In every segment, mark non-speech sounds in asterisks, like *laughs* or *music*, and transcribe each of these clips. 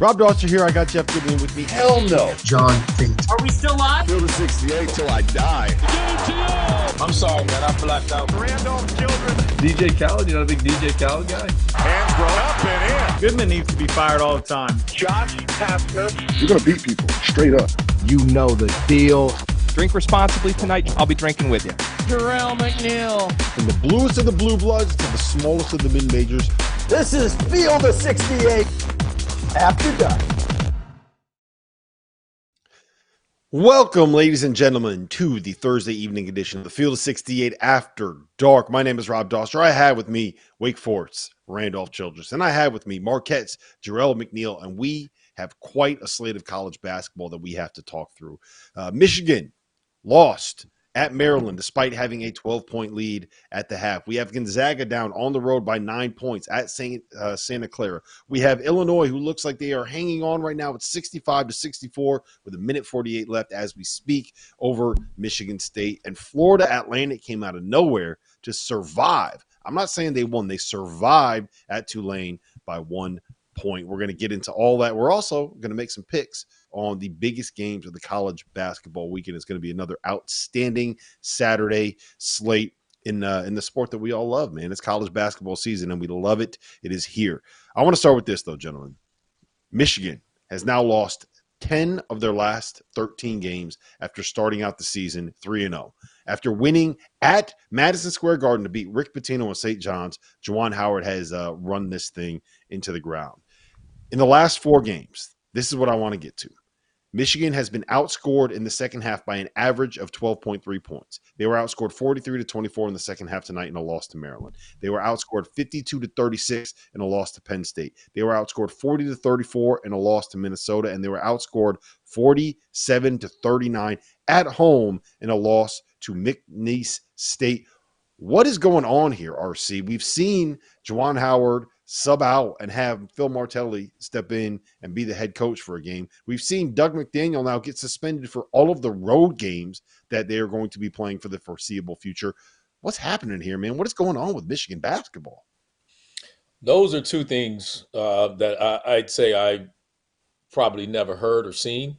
Rob Dauster here. I got Jeff Goodman with me. Hell no. John Fink. Are we still live? Field of 68 till I die. I'm sorry, man. I blacked out. Randolph Childress. DJ Khaled, you know a big DJ Khaled guy? Hands grown up and in. Goodman needs to be fired all the time. Josh Pastner. You're going to beat people straight up. You know the deal. Drink responsibly tonight. I'll be drinking with you. Jerel McNeal. From the bluest of the blue bloods to the smallest of the mid majors. This is Field of 68 after dark. Welcome, ladies and gentlemen, to the Thursday evening edition of the Field of 68 After Dark. My name is Rob Dauster. I have with me Wake Forest, Randolph Childress, and I have with me Marquette's Jerel McNeal, and we have quite a slate of college basketball that we have to talk through. Uh, Michigan lost at Maryland, despite having a 12 point lead at the half. We have Gonzaga down on the road by nine points at Saint, uh, Santa Clara. We have Illinois, who looks like they are hanging on right now at 65 to 64 with a minute 48 left as we speak over Michigan State. And Florida Atlantic came out of nowhere to survive. I'm not saying they won, they survived at Tulane by one point. We're going to get into all that. We're also going to make some picks on the biggest games of the college basketball weekend. It's going to be another outstanding Saturday slate in uh, in the sport that we all love, man. It's college basketball season, and we love it. It is here. I want to start with this, though, gentlemen. Michigan has now lost 10 of their last 13 games after starting out the season 3 and 0. After winning at Madison Square Garden to beat Rick Pitino and St. John's, Juwan Howard has uh, run this thing into the ground. In the last four games, this is what I want to get to. Michigan has been outscored in the second half by an average of 12.3 points. They were outscored 43 to 24 in the second half tonight in a loss to Maryland. They were outscored 52 to 36 in a loss to Penn State. They were outscored 40 to 34 in a loss to Minnesota and they were outscored 47 to 39 at home in a loss to McNeese State. What is going on here, RC? We've seen Juwan Howard sub out and have Phil Martelli step in and be the head coach for a game. We've seen Dug McDaniel now get suspended for all of the road games that they are going to be playing for the foreseeable future. What's happening here, man? What is going on with Michigan basketball? Those are two things uh, that I, I'd say I probably never heard or seen.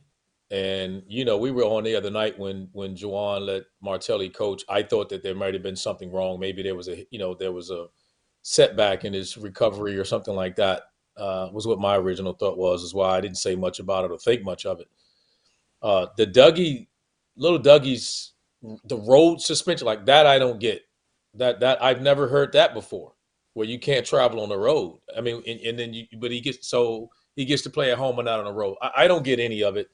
And you know, we were on the other night when when Juwan let Martelli coach. I thought that there might have been something wrong. Maybe there was a you know there was a setback in his recovery or something like that uh, was what my original thought was. Is why I didn't say much about it or think much of it. Uh, the Dougie, little Dougie's, the road suspension like that, I don't get. That that I've never heard that before, where you can't travel on the road. I mean, and, and then you, but he gets so he gets to play at home and not on the road. I, I don't get any of it.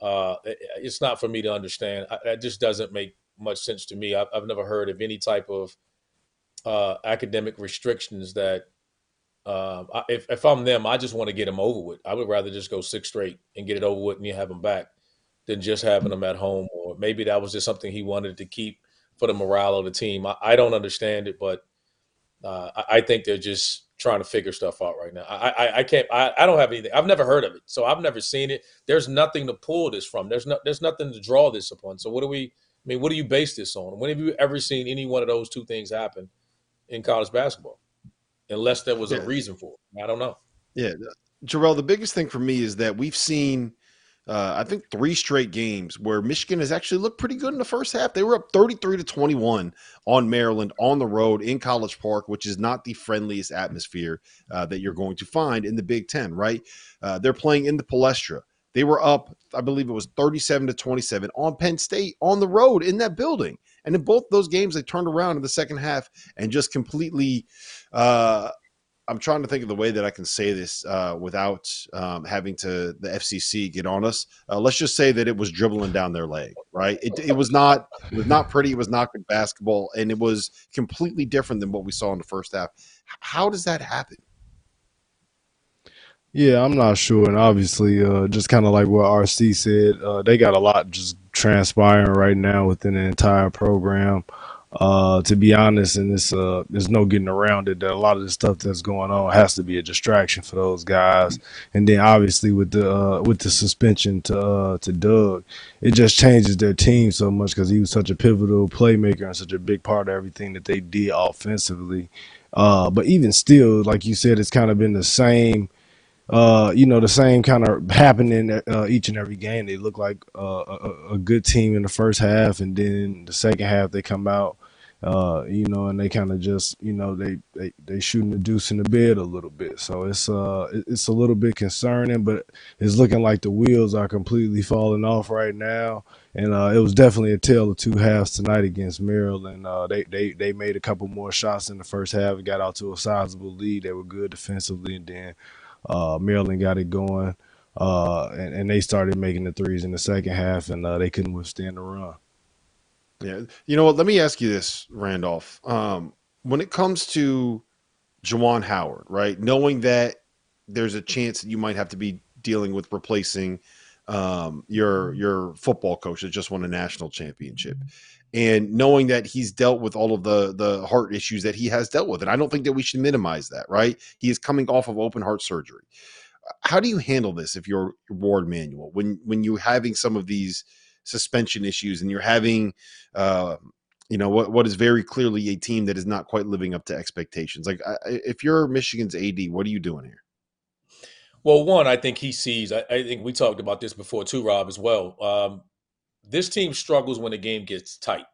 Uh, it, it's not for me to understand. I, that just doesn't make much sense to me. I've, I've never heard of any type of uh, academic restrictions that uh, if, if I'm them, I just want to get them over with. I would rather just go six straight and get it over with and you have them back than just having them at home. Or maybe that was just something he wanted to keep for the morale of the team. I, I don't understand it, but uh, I, I, think they're just trying to figure stuff out right now. I, I, I can't. I, I don't have anything. I've never heard of it, so I've never seen it. There's nothing to pull this from. There's no. There's nothing to draw this upon. So what do we? I mean, what do you base this on? When have you ever seen any one of those two things happen in college basketball? Unless there was Yeah. a reason for it. I don't know. Yeah, Jerel, the biggest thing for me is that we've seen uh, I think three straight games where Michigan has actually looked pretty good in the first half. They were up 33 to 21 on Maryland on the road in College Park, which is not the friendliest atmosphere uh, that you're going to find in the Big Ten, right? Uh, they're playing in the Palestra. They were up, I believe it was 37 to 27 on Penn State on the road in that building. And in both those games, they turned around in the second half and just completely uh, I'm trying to think of the way that I can say this uh, without um, having to the FCC get on us. Uh, let's just say that it was dribbling down their leg, right? It, it was not it was not pretty. It was not good basketball, and it was completely different than what we saw in the first half. How does that happen? Yeah, I'm not sure, and obviously, uh, just kind of like what RC said, uh, they got a lot just transpiring right now within the entire program uh, to be honest, and this uh, there's no getting around it. That a lot of the stuff that's going on has to be a distraction for those guys. And then obviously with the uh, with the suspension to uh, to Dug, it just changes their team so much because he was such a pivotal playmaker and such a big part of everything that they did offensively. Uh, but even still, like you said, it's kind of been the same uh, you know, the same kind of happening uh, each and every game. They look like uh, a, a, good team in the first half, and then the second half they come out, uh, you know, and they kind of just, you know, they they they shooting the deuce in the bed a little bit. So it's uh it's a little bit concerning, but it's looking like the wheels are completely falling off right now. And uh, it was definitely a tale of two halves tonight against Maryland. Uh, they they they made a couple more shots in the first half and got out to a sizable lead. They were good defensively, and then uh, Maryland got it going, uh, and, and, they started making the threes in the second half, and uh, they couldn't withstand the run. Yeah, you know what? Let me ask you this, Randolph. Um, when it comes to Juwan Howard, right? Knowing that there's a chance that you might have to be dealing with replacing um, your your football coach that just won a national championship, and knowing that he's dealt with all of the the heart issues that he has dealt with, and I don't think that we should minimize that. Right? He is coming off of open heart surgery. How do you handle this if you're Warde Manuel when when you're having some of these suspension issues and you're having uh, you know what what is very clearly a team that is not quite living up to expectations like I, if you're michigan's ad what are you doing here well, one, I think he sees. I, I, think we talked about this before too, Rob, as well. Um, this team struggles when the game gets tight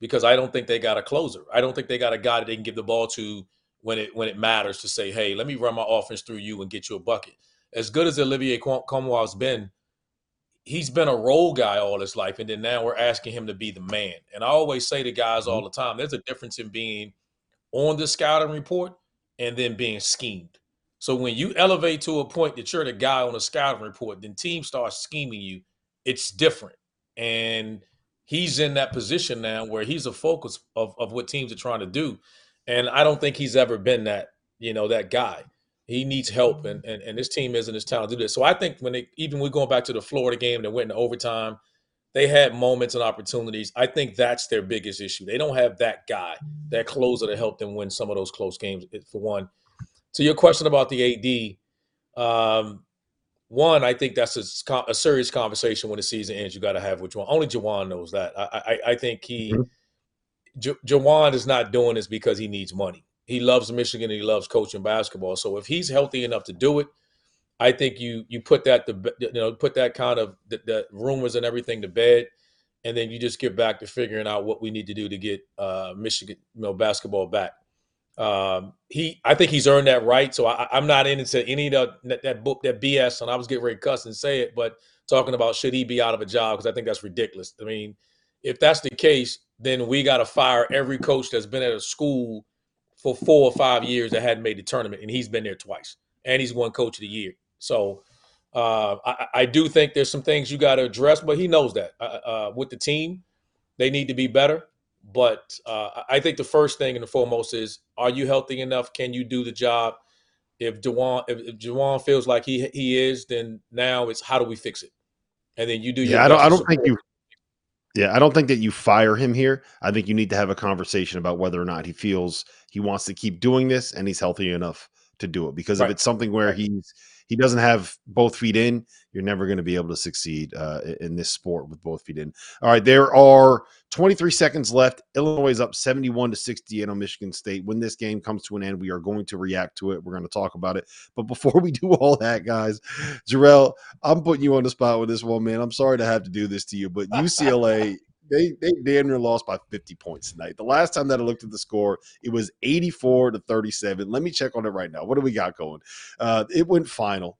because I don't think they got a closer. I don't think they got a guy that they can give the ball to when it when it matters to say, "Hey, let me run my offense through you and get you a bucket." As good as Olivier Nkamhoua been, he's been a role guy all his life, and then now we're asking him to be the man. And I always say to guys all mm-hmm. the time, there's a difference in being on the scouting report and then being schemed. So when you elevate to a point that you're the guy on a scouting report, then teams start scheming you. It's different. And he's in that position now where he's a focus of, of what teams are trying to do. And I don't think he's ever been that, you know, that guy. He needs help and and, and this team isn't his talent to do this. So I think when they even we're going back to the Florida game that went into overtime, they had moments and opportunities. I think that's their biggest issue. They don't have that guy, that closer to help them win some of those close games, for one to your question about the AD, um, one, I think that's a, a, serious conversation when the season ends. You got to have with Juwan. Only Juwan knows that. I, I, I think he, mm-hmm. J- Juwan is not doing this because he needs money. He loves Michigan and he loves coaching basketball. So if he's healthy enough to do it, I think you you put that the you know put that kind of the, the, rumors and everything to bed, and then you just get back to figuring out what we need to do to get uh, Michigan you know basketball back. Um, he, I think he's earned that right. So I, am not into any of the, that, book, that BS. And I was getting ready to cuss and say it, but talking about should he be out of a job because I think that's ridiculous. I mean, if that's the case, then we got to fire every coach that's been at a school for four or five years that hadn't made the tournament, and he's been there twice, and he's one coach of the year. So uh, I, I, do think there's some things you got to address, but he knows that uh, uh, with the team, they need to be better. But uh, I think the first thing and the foremost is: Are you healthy enough? Can you do the job? If Juwan, if, if Juwan feels like he he is, then now it's how do we fix it? And then you do. Yeah, I don't. I don't think you. Yeah, I don't think that you fire him here. I think you need to have a conversation about whether or not he feels he wants to keep doing this and he's healthy enough to do it. Because right. if it's something where he's he doesn't have both feet in, you're never going to be able to succeed uh, in this sport with both feet in. All right, there are 23 seconds left. Illinois is up 71 to 68 on Michigan State. When this game comes to an end, we are going to react to it. We're going to talk about it. But before *laughs* we do all that, guys, Jerel, I'm putting you on the spot with this one, man. I'm sorry to have to do this to you, but *laughs* UCLA they they damn near lost by 50 points tonight. The last time that I looked at the score, it was 84 to 37. Let me check on it right now. What do we got going? Uh, it went final.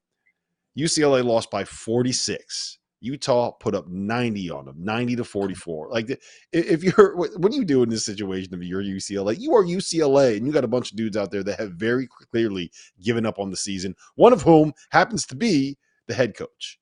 UCLA lost by 46. Utah put up 90 on them, 90 to 44. Like if you're what do you do in this situation if you're UCLA? You are UCLA and you got a bunch of dudes out there that have very clearly given up on the season, one of whom happens to be the head coach.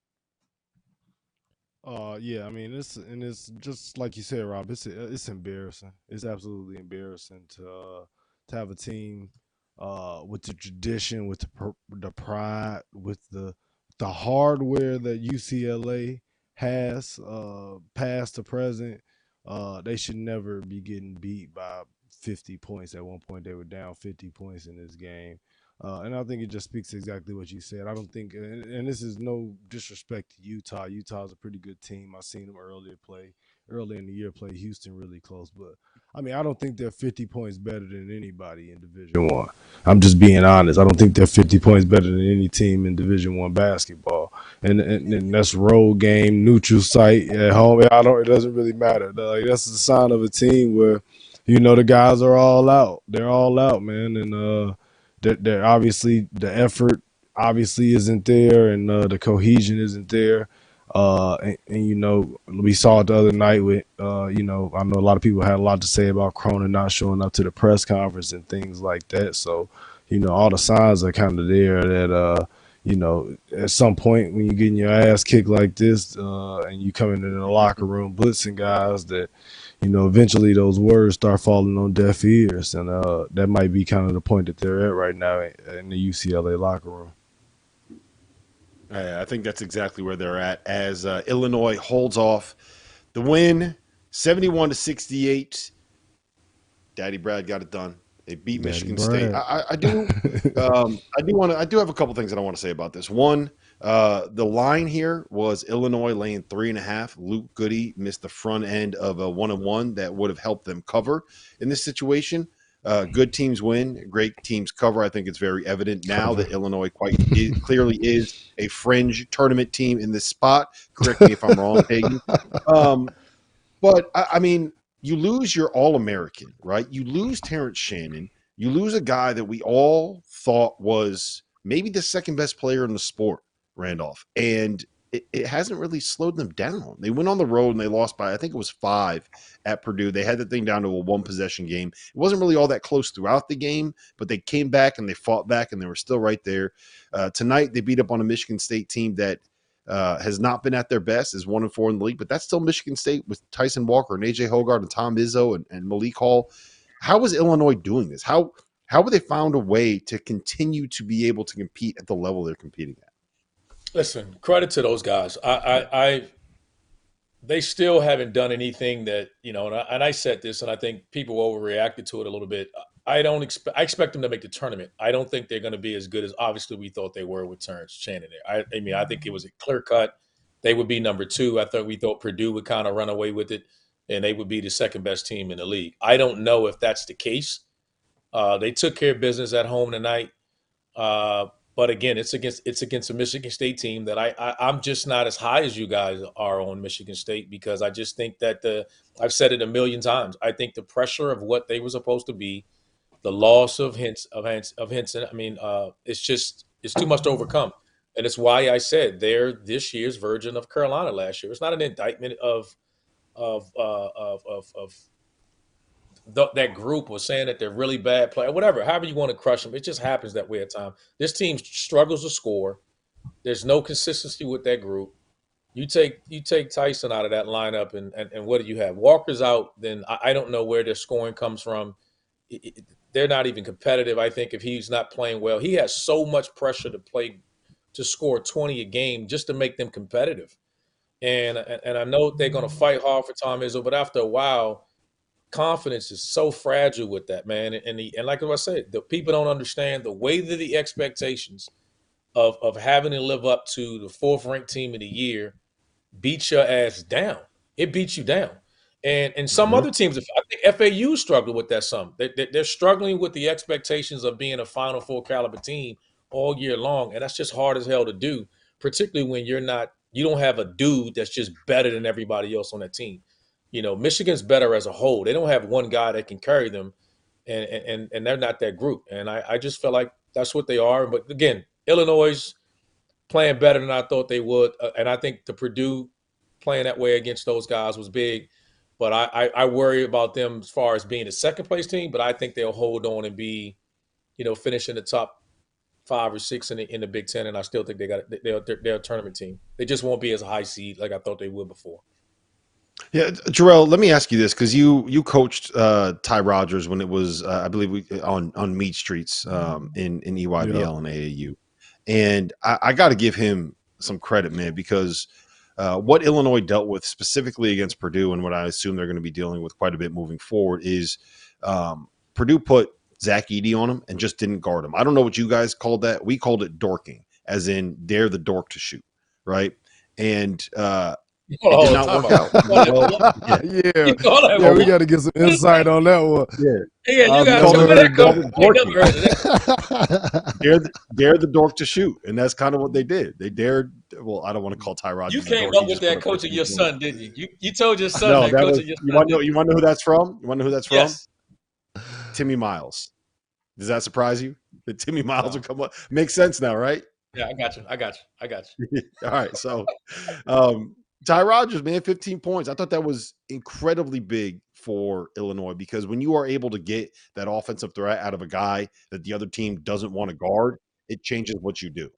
Uh, yeah, I mean it's and it's just like you said, Rob. It's it's embarrassing. It's absolutely embarrassing to uh, to have a team uh, with the tradition, with the the pride, with the the hardware that UCLA has, uh, past to present. Uh, they should never be getting beat by 50 points. At one point, they were down 50 points in this game. Uh, and I think it just speaks exactly what you said. I don't think, and, and, this is no disrespect to Utah. Utah's a pretty good team. I've seen them earlier play, early in the year play Houston really close. But I mean, I don't think they're 50 points better than anybody in Division One. I'm just being honest. I don't think they're 50 points better than any team in Division One basketball. And, and, and that's road game, neutral site at home. I don't. It doesn't really matter. Like that's the sign of a team where, you know, the guys are all out. They're all out, man, and uh that obviously the effort obviously isn't there and uh, the cohesion isn't there. Uh, and, and, you know, we saw it the other night with, uh, you know, I know a lot of people had a lot to say about Cronin not showing up to the press conference and things like that. So, you know, all the signs are kind of there that, uh, you know, at some point when you're getting your ass kicked like this, uh, and you come into the locker room blitzing guys that, you know, eventually those words start falling on deaf ears, and uh, that might be kind of the point that they're at right now in the UCLA locker room. I think that's exactly where they're at as uh, Illinois holds off the win, seventy-one to sixty-eight. Daddy Brad got it done. They beat Daddy Michigan Brad. State. I, I do, *laughs* um, I do want to. I do have a couple things that I want to say about this. One, uh, the line here was Illinois laying three and a half. Luke Goode missed the front end of a one on one that would have helped them cover in this situation. Uh, good teams win, great teams cover. I think it's very evident now that Illinois quite clearly is a fringe tournament team in this spot. Correct me if I'm wrong, Hagen. Um, but I, I mean, you lose your All American, right? You lose Terrence Shannon. You lose a guy that we all thought was maybe the second best player in the sport Randolph, and it, it, hasn't really slowed them down. They went on the road and they lost by I think it was five at Purdue. They had the thing down to a one possession game. It wasn't really all that close throughout the game, but they came back and they fought back and they were still right there. Uh, tonight they beat up on a Michigan State team that uh, has not been at their best, is one and four in the league, but that's still Michigan State with Tyson Walker and AJ Hoggard and Tom Izzo and, and Malik Hall. How is Illinois doing this? How how have they found a way to continue to be able to compete at the level they're competing at? Listen, credit to those guys. I, I, I they still haven't done anything that you know, and I, and I said this, and I think people overreacted to it a little bit. I don't expect. I expect them to make the tournament. I don't think they're going to be as good as obviously we thought they were with Terrence Shannon there. I, I mean, I think it was a clear cut. They would be number two. I thought we thought Purdue would kind of run away with it, and they would be the second best team in the league. I don't know if that's the case. Uh, they took care of business at home tonight. Uh, but again, it's against it's against a Michigan State team that I, I am just not as high as you guys are on Michigan State because I just think that the I've said it a million times. I think the pressure of what they were supposed to be, the loss of hints of hints of Hinson. I mean, uh, it's just it's too much to overcome, and it's why I said they're this year's version of Carolina last year. It's not an indictment of of uh, of, of, of th- that group was saying that they're really bad player, whatever. However you want to crush them, it just happens that way at time. This team struggles to score. There's no consistency with that group. You take you take Tyson out of that lineup, and and, and what do you have? Walker's out. Then I, I don't know where their scoring comes from. It, it, they're not even competitive. I think if he's not playing well, he has so much pressure to play to score 20 a game just to make them competitive. And and I know they're going to fight hard for Tom Izzo, but after a while, confidence is so fragile with that man and the, and like I said, the people don't understand the way that the expectations of of having to live up to the fourth ranked team of the year beats your ass down. It beats you down. And and some Mhm. other teams, I think FAU struggled with that. Some they, they, they're struggling with the expectations of being a Final Four caliber team all year long, and that's just hard as hell to do. Particularly when you're not, you don't have a dude that's just better than everybody else on that team. You know, Michigan's better as a whole. They don't have one guy that can carry them, and and and they're not that group. And I I just feel like that's what they are. But again, Illinois playing better than I thought they would, uh, and I think the Purdue playing that way against those guys was big. But I, I, I worry about them as far as being a second place team. But I think they'll hold on and be, you know, finish in the top five or six in the in the Big Ten. And I still think they got they're they're, they're a tournament team. They just won't be as high seed like I thought they would before. Yeah, Jerel, let me ask you this because you you coached uh, Ty Rodgers when it was uh, I believe we, on on Meanstreets um, in in EYBL Yeah. and AAU, and I, I got to give him some credit, man, because uh, what Illinois dealt with specifically against Purdue and what I assume they're going to be dealing with quite a bit moving forward is um, Purdue put Zach Edey on him and just didn't guard him. I don't know what you guys called that. We called it dorking, as in dare the dork to shoot, right? And uh, it did not work out. out. Well, yeah. yeah, *laughs* You call that yeah, we got to get some insight on that one. Yeah, yeah, you I've got never some of that go. that I ain't never heard of that. dare the, dare the dork to shoot, and that's kind of what they did. They dared. Well, I don't want to call Ty Rodgers. You a came dork. up with that up coaching 15 your points. son, didn't you? You you told your son No, that, that was. coaching your You son. want to know? You want to know who that's from? You want to know who that's from? Yes. Timmy Miles. Does that surprise you? That Timmy Miles No. would come up. Makes sense now, right? Yeah, I got you. I got you. I got you. *laughs* All right. So, um, Ty Rodgers, man, 15 points. I thought that was incredibly big for Illinois because when you are able to get that offensive threat out of a guy that the other team doesn't want to guard, it changes what you do.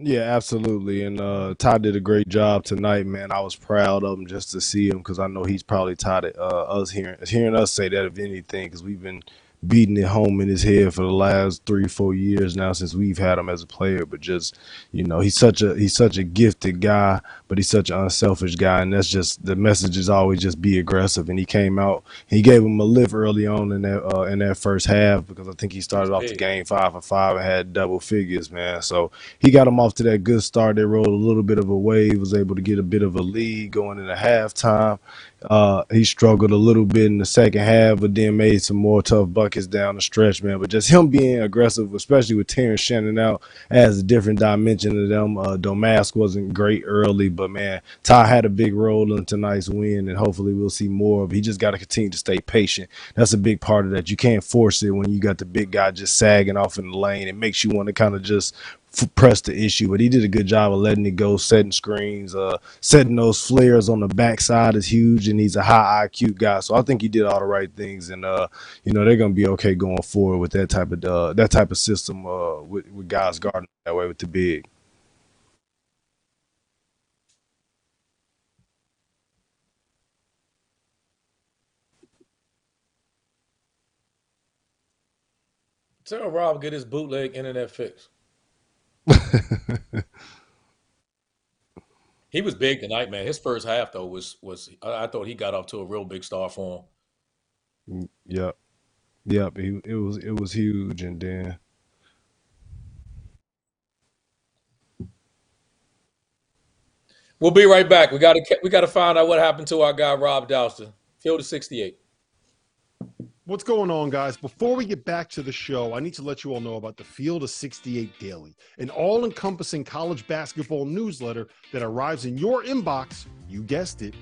Yeah, absolutely. And uh, Ty did a great job tonight, man. I was proud of him just to see him because I know he's probably tired of uh, us hearing hearing us say that if anything, because we've been beating it home in his head for the last three, four years now since we've had him as a player. But just you know, he's such a he's such a gifted guy, but he's such an unselfish guy, and that's just the message is always just be aggressive. And he came out, he gave him a lift early on in that uh, in that first half because I think he started off the game five for five and had double figures, man. So he got him off to that good start. They rolled a little bit of a wave, was able to get a bit of a lead going into the halftime. Uh, he struggled a little bit in the second half, but then made some more tough buckets down the stretch, man. But just him being aggressive, especially with Terrence Shannon out, adds a different dimension to them. Uh, Domask wasn't great early, but man, Ty had a big role in tonight's win, and hopefully we'll see more of. He just got to continue to stay patient. That's a big part of that. You can't force it when you got the big guy just sagging off in the lane. It makes you want to kind of just f- press the issue, but he did a good job of letting it go, setting screens, uh, setting those flares on the backside is huge, and he's a high IQ guy. So I think he did all the right things, and uh, you know they're gonna be okay going forward with that type of uh, that type of system uh, with, with guys guarding that way with the big. Tell Rob get his bootleg internet fixed. *laughs* He was big tonight, man. His first half though was was I, I thought he got off to a real big start for him. Mm, yep, yep. He, it was it was huge, and then We'll be right back. We got to we got to find out what happened to our guy Rob Dauster. Field of 68. What's going on, guys? Before we get back to the show, I need to let you all know about the Field of 68 Daily, an all encompassing college basketball newsletter that arrives in your inbox, you guessed it,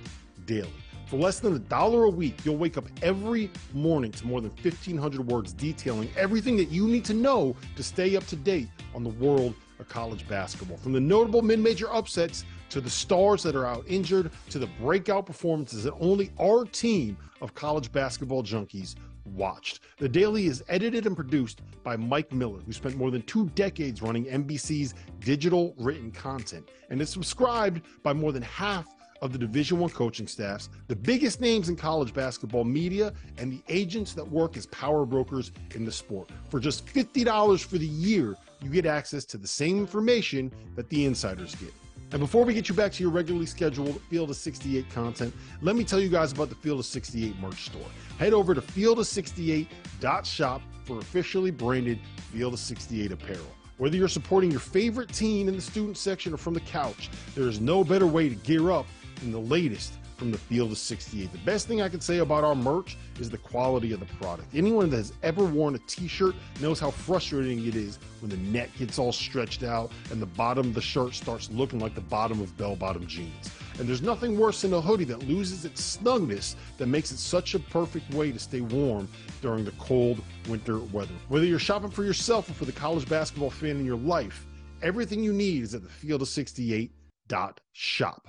daily. For less than a dollar a week, you'll wake up every morning to more than 1,500 words detailing everything that you need to know to stay up to date on the world of college basketball. From the notable mid major upsets to the stars that are out injured to the breakout performances that only our team of college basketball junkies watched. The Daily is edited and produced by Mike Miller, who spent more than two decades running NBC's digital written content, and is subscribed by more than half of the Division One coaching staffs, the biggest names in college basketball media, and the agents that work as power brokers in the sport. For just $50 for the year, you get access to the same information that the insiders get. And before we get you back to your regularly scheduled Field of 68 content, let me tell you guys about the Field of 68 merch store. Head over to field of 68.shop for officially branded Field of 68 apparel. Whether you're supporting your favorite team in the student section or from the couch, there is no better way to gear up than the latest from the field of 68. The best thing I can say about our merch is the quality of the product. Anyone that has ever worn a t-shirt knows how frustrating it is when the neck gets all stretched out and the bottom of the shirt starts looking like the bottom of bell-bottom jeans. And there's nothing worse than a hoodie that loses its snugness that makes it such a perfect way to stay warm during the cold winter weather. Whether you're shopping for yourself or for the college basketball fan in your life, everything you need is at the field of 68 dot shop.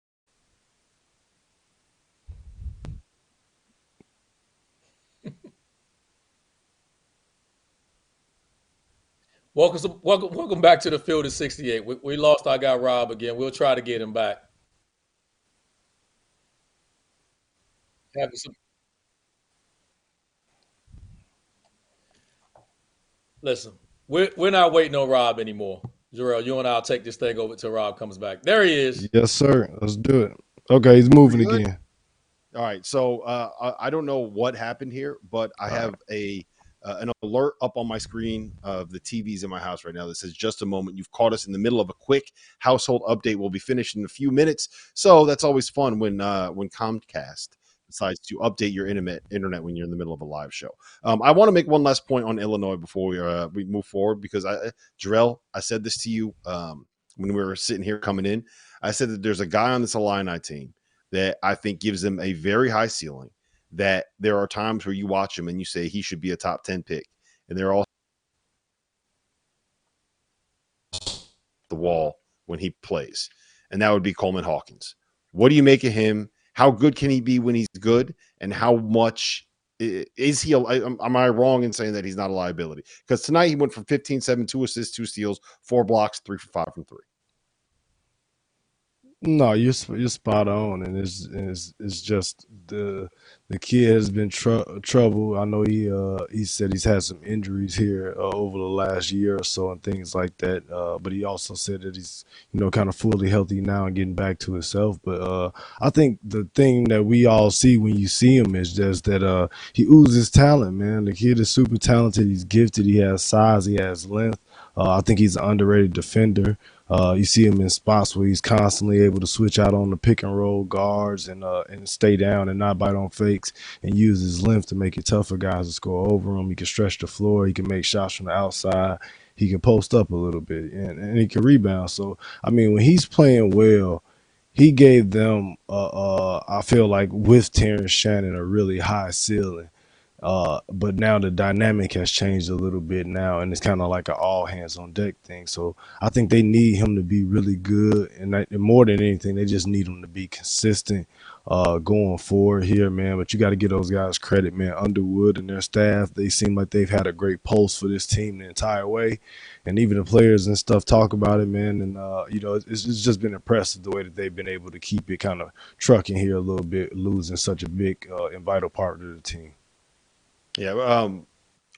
Welcome, welcome, welcome back to the field of 68. We, we lost our guy Rob again. We'll try to get him back. Having some... Listen, we're, we're not waiting on Rob anymore. Jerel, you and I'll take this thing over till Rob comes back. There he is. Yes, sir. Let's do it. Okay, he's moving again. All right. So uh, I, I don't know what happened here, but I have a uh, an alert up on my screen of the TVs in my house right now that says just a moment. You've caught us in the middle of a quick household update. We'll be finished in a few minutes. So that's always fun when uh, when Comcast decides to update your internet internet when you're in the middle of a live show. Um, I want to make one last point on Illinois before we uh, we move forward because I Jerel, I said this to you um, when we were sitting here coming in. I said that there's a guy on this Illini team that I think gives them a very high ceiling that there are times where you watch him and you say he should be a top 10 pick. And they're all the wall when he plays. And that would be Coleman Hawkins. What do you make of him? How good can he be when he's good? And how much is he? Am I wrong in saying that he's not a liability? Because tonight he went from 15, 7, two assists, two steals, four blocks, three for five from three. No, you're you're spot on, and it's it's, it's just the the kid has been tr- trouble. I know he uh he said he's had some injuries here uh, over the last year or so and things like that. Uh, but he also said that he's you know kind of fully healthy now and getting back to himself. But uh, I think the thing that we all see when you see him is just that uh he oozes talent, man. The kid is super talented. He's gifted. He has size. He has length. Uh, I think he's an underrated defender. Uh, you see him in spots where he's constantly able to switch out on the pick and roll guards and uh, and stay down and not bite on fakes and use his length to make it tough for guys to score over him. He can stretch the floor. He can make shots from the outside. He can post up a little bit and, and he can rebound. So I mean, when he's playing well, he gave them. Uh, uh, I feel like with Terrence Shannon a really high ceiling. Uh, but now the dynamic has changed a little bit now, and it's kind of like an all hands on deck thing. So I think they need him to be really good, and, and more than anything, they just need him to be consistent uh, going forward here, man. But you got to give those guys credit, man. Underwood and their staff, they seem like they've had a great pulse for this team the entire way, and even the players and stuff talk about it, man. And uh, you know, it's, it's just been impressive the way that they've been able to keep it kind of trucking here a little bit, losing such a big uh, and vital part of the team. Yeah, um,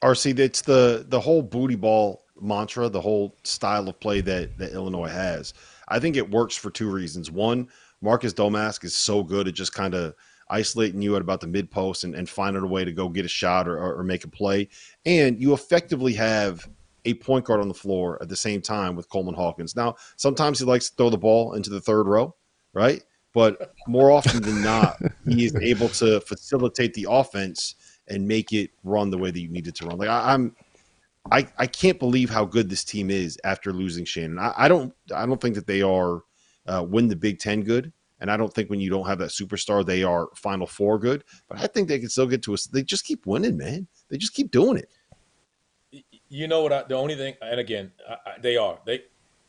RC, it's the the whole booty ball mantra, the whole style of play that that Illinois has. I think it works for two reasons. One, Marcus Domask is so good at just kind of isolating you at about the mid post and, and finding a way to go get a shot or, or, or make a play. And you effectively have a point guard on the floor at the same time with Coleman Hawkins. Now, sometimes he likes to throw the ball into the third row, right? But more often than not, he is able to facilitate the offense and make it run the way that you need it to run. Like I, am I, I can't believe how good this team is after losing Shannon. I, I don't I don't think that they are uh, win the Big Ten good, and I don't think when you don't have that superstar they are Final Four good. But I think they can still get to us. They just keep winning, man. They just keep doing it. You know what? I, the only thing, and again, I, they are they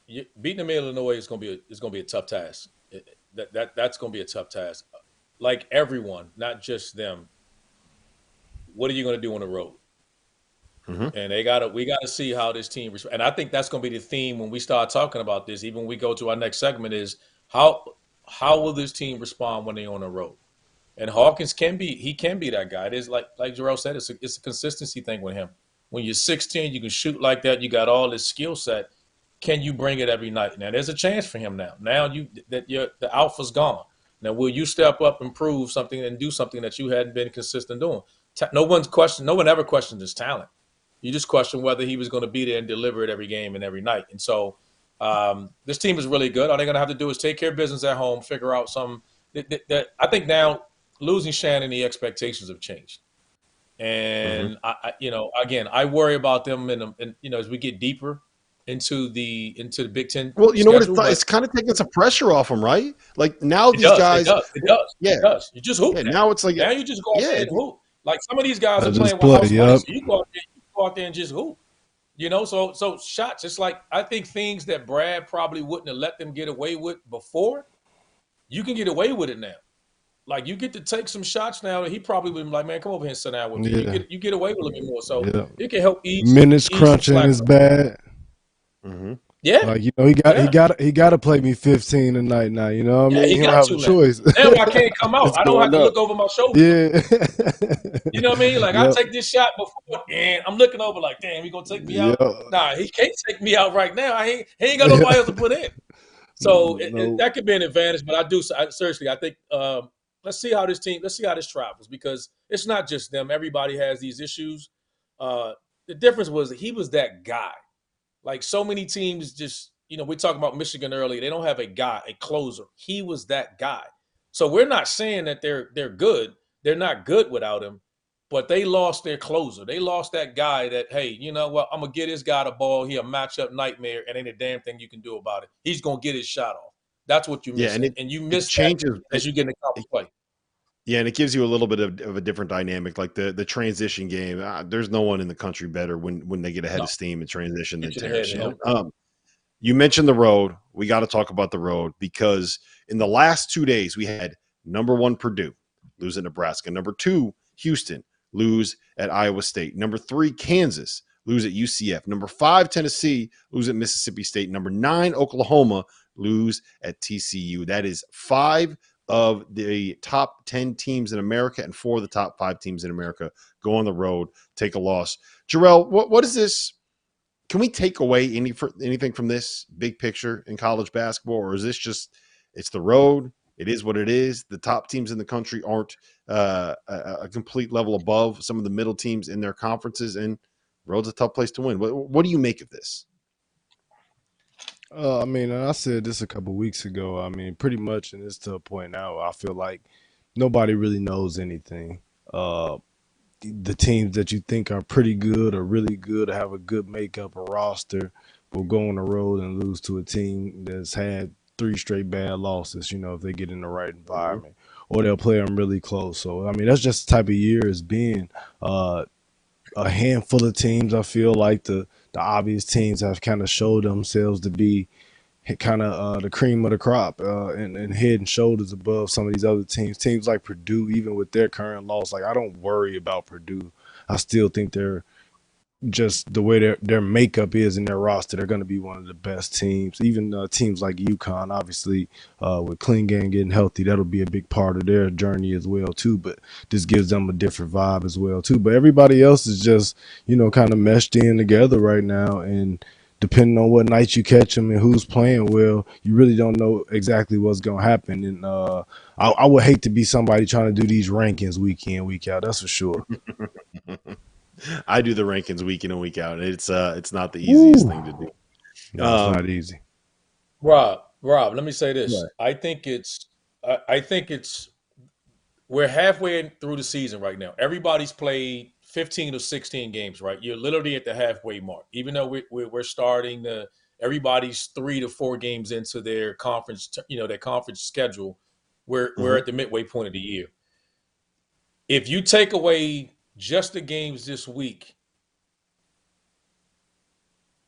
you, beating them in Illinois is going to be is going to be a tough task. It, that that that's going to be a tough task. Like everyone, not just them what are you going to do on the road? Mm-hmm. And they got to we got to see how this team and I think that's going to be the theme when we start talking about this. Even when we go to our next segment, is how how will this team respond when they're on the road? And Hawkins can be he can be that guy. It is like like Jerel said, it's a, it's a consistency thing with him. When you're 16, you can shoot like that. You got all this skill set. Can you bring it every night? Now there's a chance for him now. Now you that your the alpha's gone. Now will you step up and prove something and do something that you hadn't been consistent doing? No one's question. No one ever questioned his talent. You just question whether he was going to be there and deliver it every game and every night. And so um, this team is really good. All they're going to have to do is take care of business at home, figure out some. That, that, that I think now losing Shannon, the expectations have changed. And mm-hmm. I, I, you know, again, I worry about them, and you know, as we get deeper into the into the Big Ten. Well, you schedule, know what? It's, it's, kind of taking some pressure off them, right? Like now, these does, guys. It does. It does. Yeah. It does. You just hoop. Yeah, now. it's like now you just go out yeah, and hoop. Like some of these guys I are playing play, with yep. so you go out there, you go out there and just hoop. You know, so so shots. It's like I think things that Brad probably wouldn't have let them get away with before, you can get away with it now. Like you get to take some shots now, and he probably would be like, "Man, come over here and sit down with me." Yeah. You get you get away with a little bit more, so Yeah. it can help ease Minutes ease crunching is bad. Mm-hmm. Yeah, Like you know, he got he got he got to play me 15 tonight now. You know what I Yeah, mean? he he don't got have to a choice. now I can't come *laughs* out. I don't have to look over my shoulder. yeah. You know what I mean? Like I take this shot before, and I'm looking over like, damn, he gonna take me out. Yeah. Nah, he can't take me out right now. I ain't, he ain't got nobody else to put in. *laughs* So it- it- No. that could be an advantage. But I do I, seriously, I think um, let's see how this team, let's see how this travels because it's not just them. Everybody has these issues. Uh, the difference was he was that guy. Like so many teams, just you know, we talked about Michigan earlier. They don't have a guy, a closer. He was that guy. So we're not saying that they're they're good. They're not good without him, but they lost their closer. They lost that guy that, hey, you know what? I'm gonna get this guy the ball. He a matchup nightmare, and ain't a damn thing you can do about it. He's gonna get his shot off. That's what you miss. Yeah, and it- and you miss changes as you get in the conference play. Yeah, and it gives you a little bit of, of a different dynamic, like the the transition game. Uh, there's no one in the country better when when they get ahead No. of steam and transition than Get you Terrence. Um, you mentioned the road. We got to talk about the road because in the last two days we had number one Purdue lose at Nebraska, number two Houston lose at Iowa State, number three Kansas lose at UCF, number five Tennessee lose at Mississippi State, number nine Oklahoma lose at TCU. That is five of the top 10 teams in America and four of the top five teams in America go on the road, take a loss. Jerel, what, what is this? Can we take away any for, anything from this big picture in college basketball, or is this just it's the road? It is what it is. The top teams in the country aren't uh, a, a complete level above some of the middle teams in their conferences, and road's a tough place to win. What, what do you make of this? Uh, I mean, and I said this a couple weeks ago. I mean, pretty much, and it's to a point now. I feel like nobody really knows anything. Uh, the teams that you think are pretty good or really good or have a good makeup or roster will go on the road and lose to a team that's had three straight bad losses. You know, if they get in the right environment, or they'll play them really close. So I mean, that's just the type of year it's been. Uh, a handful of teams, I feel like the the obvious teams have kind of showed themselves to be kind of uh, the cream of the crop uh, and, and head and shoulders above some of these other teams. Teams like Purdue, even with their current loss, like I don't worry about Purdue. I still think they're just the way their their makeup is in their roster, they're going to be one of the best teams. Even uh, teams like UConn, obviously, uh, with Clingan getting healthy, that'll be a big part of their journey as well too. But this gives them a different vibe as well too. But everybody else is just you know kind of meshed in together right now, and depending on what night you catch them and who's playing well, you really don't know exactly what's going to happen. And uh, I, I would hate to be somebody trying to do these rankings week in week out. That's for sure. *laughs* I do the rankings week in and week out. and It's uh, it's not the easiest Ooh. thing to do. No, um, it's not easy. Rob, Rob, let me say this. Right. I think it's, I, I think it's, we're halfway through the season right now. Everybody's played 15 or 16 games, right? You're literally at the halfway mark. Even though we, we, we're starting the, everybody's three to four games into their conference, you know, their conference schedule. We're mm-hmm. we're at the midway point of the year. If you take away just the games this week,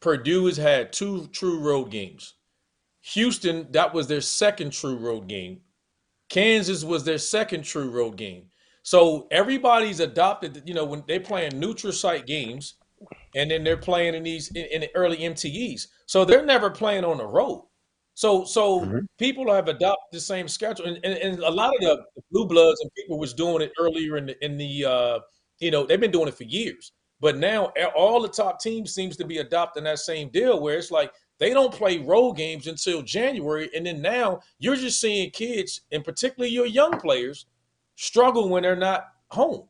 Purdue has had two true road games. Houston, that was their second true road game. Kansas was their second true road game. So everybody's adopted, you know, when they're playing neutral site games and then they're playing in these in, in the early MTEs. So they're never playing on the road. So so mm-hmm. people have adopted the same schedule. And, and, and, a lot of the blue bloods and people was doing it earlier in the in the uh, you know, they've been doing it for years. But now all the top teams seems to be adopting that same deal where it's like they don't play road games until January. And then now you're just seeing kids, and particularly your young players, struggle when they're not home.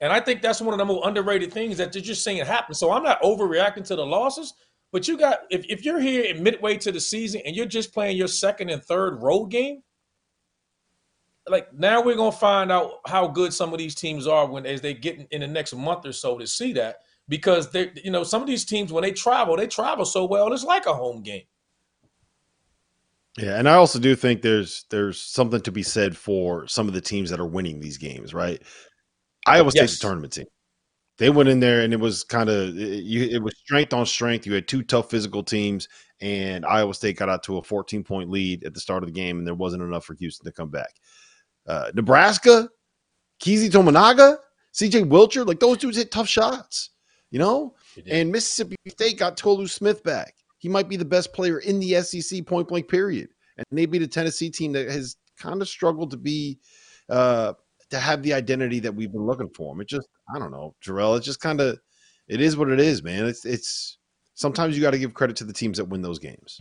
And I think that's one of the more underrated things that you're just seeing happen. So I'm not overreacting to the losses, but you got if, if you're here midway to the season and you're just playing your second and third road game, like now we're gonna find out how good some of these teams are when as they get in, in the next month or so to see that. Because they you know some of these teams when they travel they travel so well it's like a home game. Yeah and i also do think there's there's something to be said for some of the teams that are winning these games right? Iowa state's yes. a tournament team. They went in there and it was kind of it, it was strength on strength. You had two tough physical teams and iowa state got out to a 14 point lead at the start of the game and there wasn't enough for houston to come back uh, Nebraska, Keisei Tominaga, CJ Wilcher, like those dudes hit tough shots, you know? And Mississippi State got Tolu Smith back. He might be the best player in the SEC point blank period. And they beat a Tennessee team that has kind of struggled to be uh to have the identity that we've been looking for. Him. It just I don't know, Jerel. It's just kind of it is what it is, man. It's it's sometimes you got to give credit to the teams that win those games.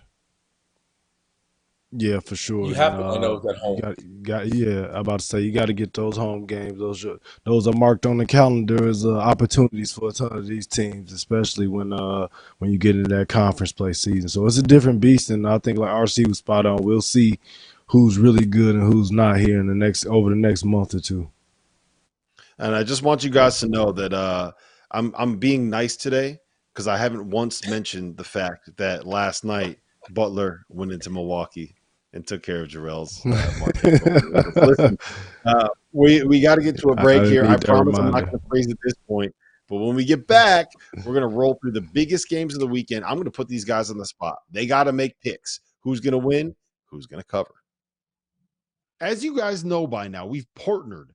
Yeah, for sure. You have to win those at home. Got, got, yeah, I'm about to say you got to get those home games. Those are, those are marked on the calendar as uh, opportunities for a ton of these teams, especially when uh when you get into that conference play season. So it's a different beast, and I think like RC was spot on. We'll see who's really good and who's not here in the next over the next month or two. And I just want you guys to know that uh, I'm I'm being nice today because I haven't once mentioned the fact that last night Butler went into Milwaukee and took care of Jerel's. Uh, *laughs* Listen, uh, we we got to get to a break I, here. I promise I'm not going to freeze at this point. But when we get back, we're going to roll through the biggest games of the weekend. I'm going to put these guys on the spot. They got to make picks. Who's going to win? Who's going to cover? As you guys know by now, we've partnered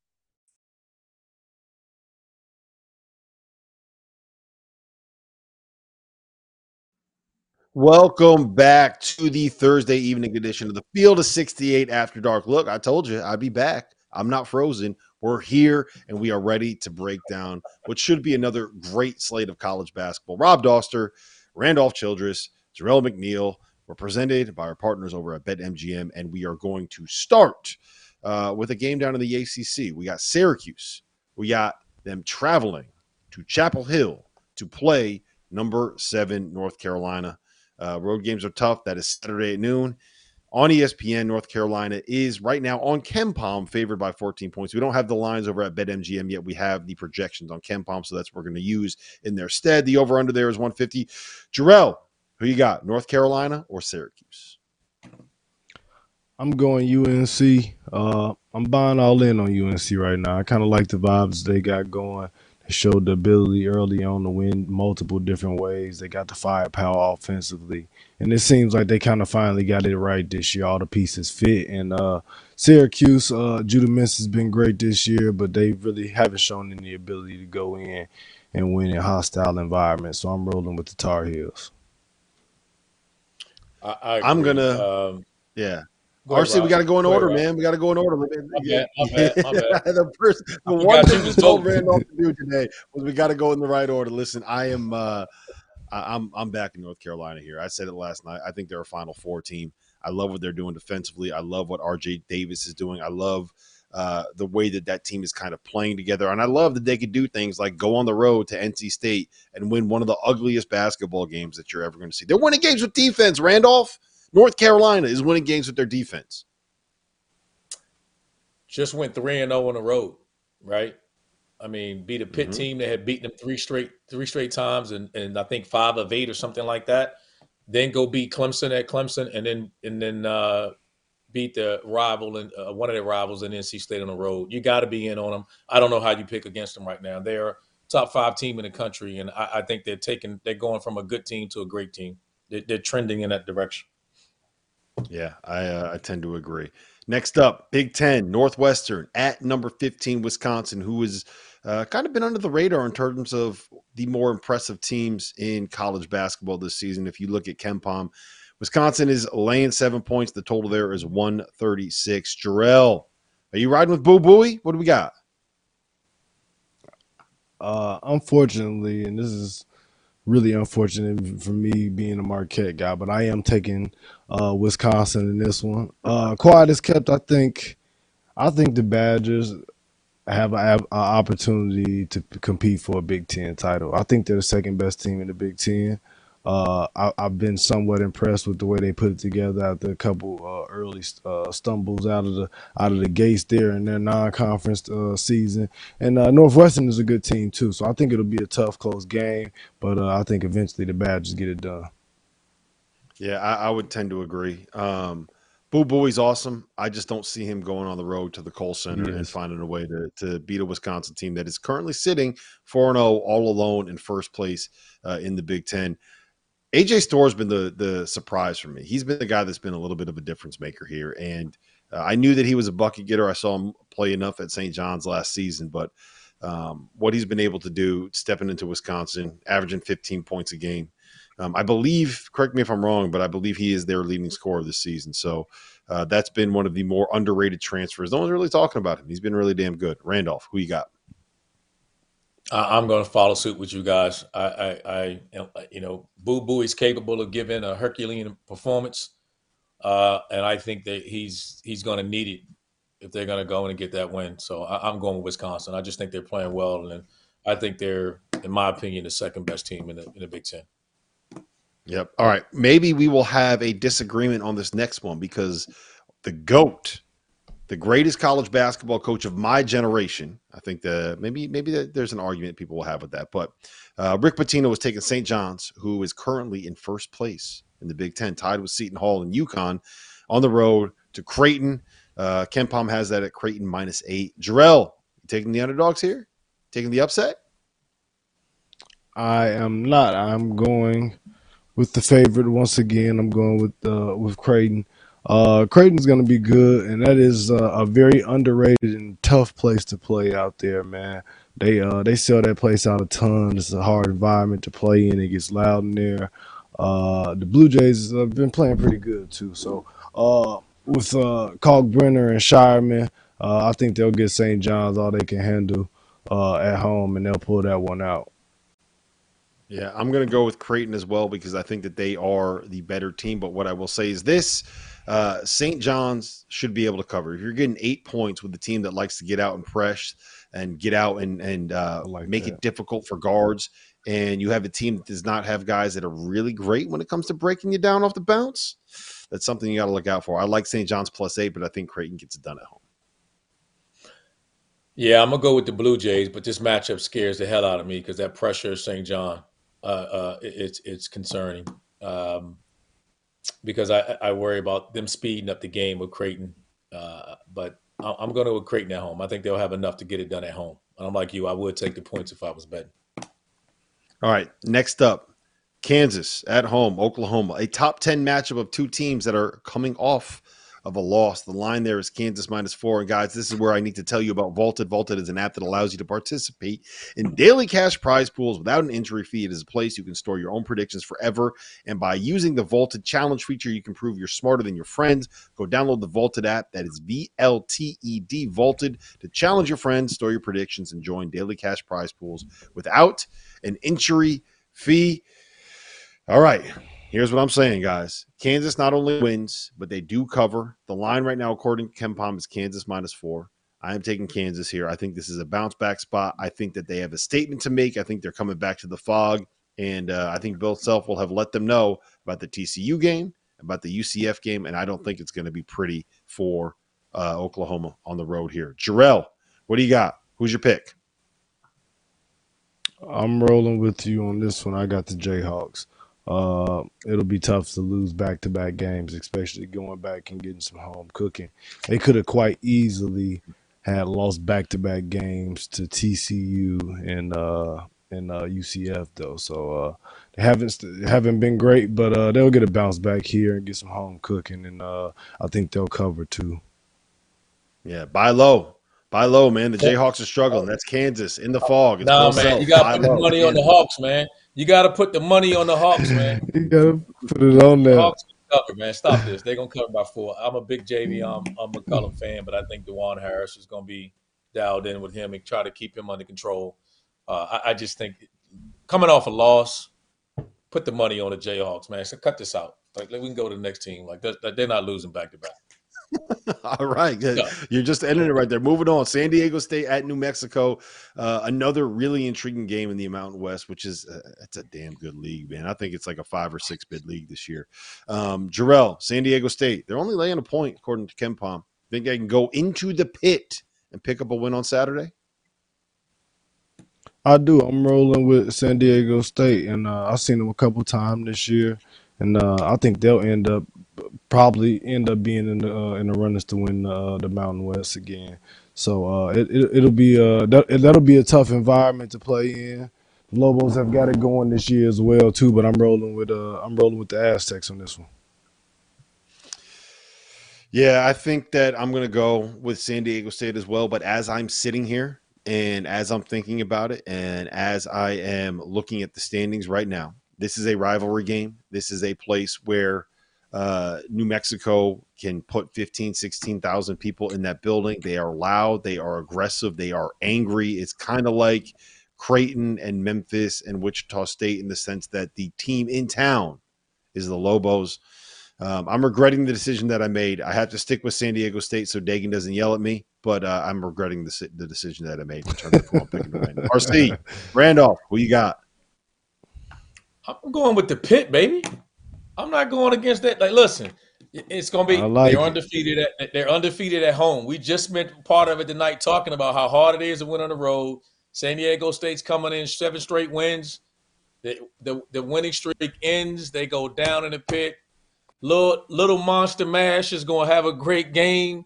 Welcome back to the Thursday evening edition of the Field of 68 After Dark. Look, I told you I'd be back. I'm not frozen. We're here and we are ready to break down what should be another great slate of college basketball. Rob Dauster, Randolph Childress, Jerel McNeal. We're presented by our partners over at BetMGM, and we are going to start uh, with a game down in the ACC. We got Syracuse. We got them traveling to Chapel Hill to play number seven North Carolina. Uh, road games are tough. That is Saturday at noon on ESPN. North Carolina is right now on KenPom, favored by 14 points. We don't have the lines over at BetMGM yet. We have the projections on KenPom, so that's what we're going to use in their stead. The over under there is 150. Jerel, who you got, North Carolina or Syracuse? I'm going UNC. Uh, I'm buying all in on UNC right now. I kind of like the vibes they got going showed the ability early on to win multiple different ways. They got the firepower offensively, and it seems like they kind of finally got it right this year. All the pieces fit, and uh, Syracuse, uh, Judah Mintz has been great this year, but they really haven't shown any ability to go in and win in hostile environments. So I'm rolling with the Tar Heels. I, I am gonna, um, yeah. Go RC, ahead, we got to go in go order, ahead, man. We got to go in order. My bad, my bad, my bad. *laughs* the first, the one thing we told Randolph to do today was we got to go in the right order. Listen, I am, uh, I'm, I'm back in North Carolina here. I said it last night. I think they're a Final Four team. I love what they're doing defensively. I love what RJ Davis is doing. I love uh, the way that that team is kind of playing together, and I love that they could do things like go on the road to NC State and win one of the ugliest basketball games that you're ever going to see. They're winning games with defense, Randolph. North Carolina is winning games with their defense. Just went three and zero oh on the road, right? I mean, beat a Pitt mm-hmm. team that had beaten them three straight three straight times, and and I think five of eight or something like that. Then go beat Clemson at Clemson, and then and then uh, beat the rival and uh, one of their rivals in NC State on the road. You got to be in on them. I don't know how you pick against them right now. They're top five team in the country, and I, I think they're taking they're going from a good team to a great team. They're, they're trending in that direction. Yeah, I uh, I tend to agree. Next up, Big Ten, Northwestern at number 15, Wisconsin, who has uh, kind of been under the radar in terms of the more impressive teams in college basketball this season. If you look at KenPom, Wisconsin is laying seven points. The total there is 136. Jerel, are you riding with Boo Buie? What do we got? Uh, unfortunately, and this is really unfortunate for me being a Marquette guy, but I am taking uh, Wisconsin in this one. Uh, quiet is kept. I think. I think the Badgers have an opportunity to compete for a Big Ten title. I think they're the second best team in the Big Ten. Uh, I, have been somewhat impressed with the way they put it together after a couple uh, early uh, stumbles out of the out of the gates there in their non-conference uh, season. And uh, Northwestern is a good team too, so I think it'll be a tough, close game. But uh, I think eventually the Badgers get it done. Yeah, I, I would tend to agree. Um, Boo Buie's awesome. I just don't see him going on the road to the Kohl Center yes. and finding a way to, to beat a Wisconsin team that is currently sitting 4 0 all alone in first place in the Big Ten. AJ Storr's been the the surprise for me. He's been the guy that's been a little bit of a difference maker here, and uh, I knew that he was a bucket getter. I saw him play enough at St. John's last season, but um, what he's been able to do, stepping into Wisconsin, averaging 15 points a game. Um, I believe, correct me if I'm wrong, but I believe he is their leading scorer this season. So uh, that's been one of the more underrated transfers. No one's really talking about him. He's been really damn good. Randolph, who you got? I'm going to follow suit with you guys. I, I, I you know, Boo Boo is capable of giving a Herculean performance, uh, and I think that he's he's going to need it if they're going to go in and get that win. So I, am going with Wisconsin. I just think they're playing well, and I think they're, in my opinion, the second best team in the in the Big Ten. Yep. All right. Maybe we will have a disagreement on this next one because the GOAT, the greatest college basketball coach of my generation, I think the maybe maybe there's an argument people will have with that, but uh, Rick Pitino was taking St. John's, who is currently in first place in the Big Ten, tied with Seton Hall and UConn, on the road to Creighton. Uh, KenPom has that at Creighton minus eight. Jerel, taking the underdogs here? Taking the upset? I am not. I'm going with the favorite once again. I'm going with uh, with Creighton. Uh, Creighton's going to be good, and that is uh, a very underrated and tough place to play out there, man. They uh they sell that place out a ton. It's a hard environment to play in. It gets loud in there. Uh, the Blue Jays have been playing pretty good too. So uh, with uh, Kalkbrenner and Scheierman, uh, I think they'll get St. John's all they can handle uh, at home, and they'll pull that one out. Yeah, I'm going to go with Creighton as well because I think that they are the better team. But what I will say is this uh, St. John's should be able to cover. If you're getting eight points with the team that likes to get out and press and get out and, and uh, like make that. it difficult for guards, and you have a team that does not have guys that are really great when it comes to breaking you down off the bounce, that's something you got to look out for. I like St. John's plus eight, but I think Creighton gets it done at home. Yeah, I'm gonna go with the Blue Jays, but this matchup scares the hell out of me because that pressure of St. John, uh, uh, it's it's concerning um, because I, I worry about them speeding up the game with Creighton. Uh, but I'm going to with Creighton at home. I think they'll have enough to get it done at home. And I'm like you, I would take the points if I was betting. All right, next up, Kansas at home, Oklahoma, a top 10 matchup of two teams that are coming off of a loss. The line there is Kansas minus four. And guys, this is where I need to tell you about Vaulted. Vaulted is an app that allows you to participate in daily cash prize pools without an entry fee. It is a place you can store your own predictions forever. And by using the Vaulted challenge feature, you can prove you're smarter than your friends. Go download the Vaulted app. That is V L T E D Vaulted to challenge your friends, store your predictions, and join daily cash prize pools without an entry fee. All right. Here's what I'm saying, guys. Kansas not only wins, but they do cover. The line right now, according to KenPom, is Kansas minus four. I am taking Kansas here. I think this is a bounce back spot. I think that they have a statement to make. I think they're coming back to the Phog. And uh, I think Bill Self will have let them know about the TCU game, about the UCF game. And I don't think it's going to be pretty for uh, Oklahoma on the road here. Jerel, what do you got? Who's your pick? I'm rolling with you on this one. I got the Jayhawks. Uh, it'll be tough to lose back to back games, especially going back and getting some home cooking. They could have quite easily had lost back to back games to TCU and uh, and uh, UCF though, so uh, they haven't haven't been great, but uh, they'll get a bounce back here and get some home cooking, and uh, I think they'll cover too. Yeah, buy low. Buy low, man. The Jayhawks are struggling. That's Kansas in the Phog. It's no, man. You got to put the money on the Hawks, man. *laughs* You got to put the money on the Hawks, man. you got to put it on there. Hawks cover, man. Stop this. They're gonna cover by four. I'm a big JV. I'm I'm a McCollum fan, but I think Dajuan Harris is gonna be dialed in with him and try to keep him under control. Uh, I, I, just think coming off a loss, put the money on the Jayhawks, man. So cut this out. Like, like we can go to the next team. Like they're, they're not losing back to back. *laughs* All right. You're just ending it right there. Moving on. San Diego State at New Mexico. Uh, another really intriguing game in the Mountain West, which is uh, it's a damn good league, man. I think it's like a five or six bid league this year. Um, Jerel, San Diego State. They're only laying a point, according to KenPom. Think I can go into the pit and pick up a win on Saturday? I do. I'm rolling with San Diego State, and uh, I've seen them a couple times this year, and uh, I think they'll end up probably end up being in the uh, in the runners to win uh, the Mountain West again. So uh, it, will be uh that, that'll be a tough environment to play in. The Lobos have got it going this year as well too, but I'm rolling with uh I'm rolling with the Aztecs on this one. Yeah, I think that I'm going to go with San Diego State as well. But as I'm sitting here and as I'm thinking about it, and as I am looking at the standings right now, this is a rivalry game. This is a place where uh, New Mexico can put 15, 16,000 people in that building. They are loud, they are aggressive, they are angry. It's kind of like Creighton and Memphis and Wichita State in the sense that the team in town is the Lobos. Um, I'm regretting the decision that I made. I have to stick with San Diego State so Dagan doesn't yell at me, but uh, I'm regretting the, the decision that I made in terms of who I'm picking to. *laughs* RC, Randolph, who you got? I'm going with the pit, baby. I'm not going against that. Like, listen, it's going to be like they're it. undefeated. At, they're undefeated at home. We just spent part of it tonight talking about how hard it is to win on the road. San Diego State's coming in seven straight wins. The, the, the winning streak ends. They go down in the pit. Little little monster mash is going to have a great game,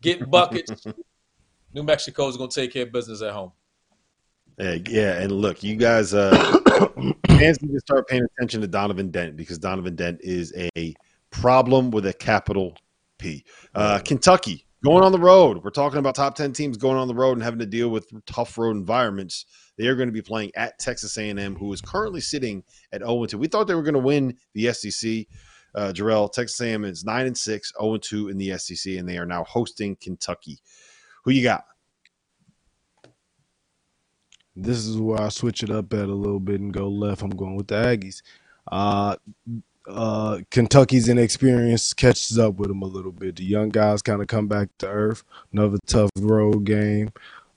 get buckets. *laughs* New Mexico is going to take care of business at home. Yeah, yeah, and look, you guys, uh, *coughs* fans need to start paying attention to Donovan Dent because Donovan Dent is a problem with a capital P. Uh, Kentucky going on the road. We're talking about top ten teams going on the road and having to deal with tough road environments. They are going to be playing at Texas A&M, who is currently sitting at 0 2. We thought they were going to win the SEC. Uh, Jerel, Texas A&M is nine and six, 0 2 in the SEC, and they are now hosting Kentucky. Who you got? This is where I switch it up at a little bit and go left. I'm going with the Aggies. Uh, uh, Kentucky's inexperience catches up with them a little bit. The young guys kind of come back to earth. Another tough road game.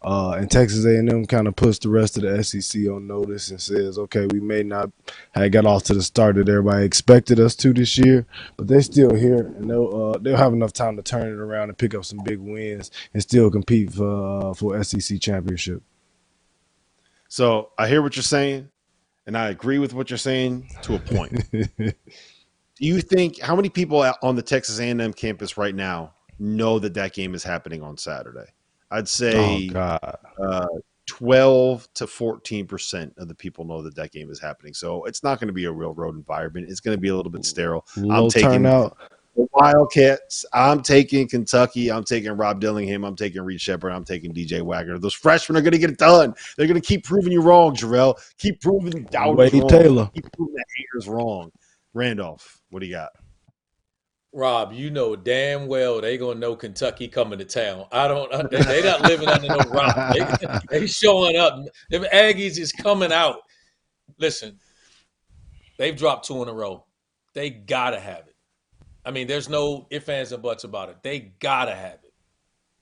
Uh, and Texas A&M kind of puts the rest of the SEC on notice and says, "Okay, we may not have got off to the start that everybody expected us to this year, but they're still here, and they'll uh, they'll have enough time to turn it around and pick up some big wins and still compete for uh, for SEC championship." So I hear what you're saying, and I agree with what you're saying to a point. *laughs* Do you think how many people on the Texas A&M campus right now know that that game is happening on Saturday? I'd say oh uh, 12 to 14 percent of the people know that that game is happening. So it's not going to be a real road environment. It's going to be a little bit sterile. Low I'm taking turnout. The Wildcats. I'm taking Kentucky. I'm taking Rob Dillingham. I'm taking Reed Sheppard. I'm taking DJ Wagner. Those freshmen are going to get it done. They're going to keep proving you wrong, Jerel. Keep proving doubters Wade wrong. Taylor. Keep proving the haters wrong. Randolph, what do you got? Rob, you know damn well they gonna know Kentucky coming to town. I don't. uh, They, they not living under no rock. They, *laughs* they showing up. Them Aggies is coming out. Listen, they've dropped two in a row. They gotta have it. I mean, there's no ifs ands and buts about it. They gotta have it,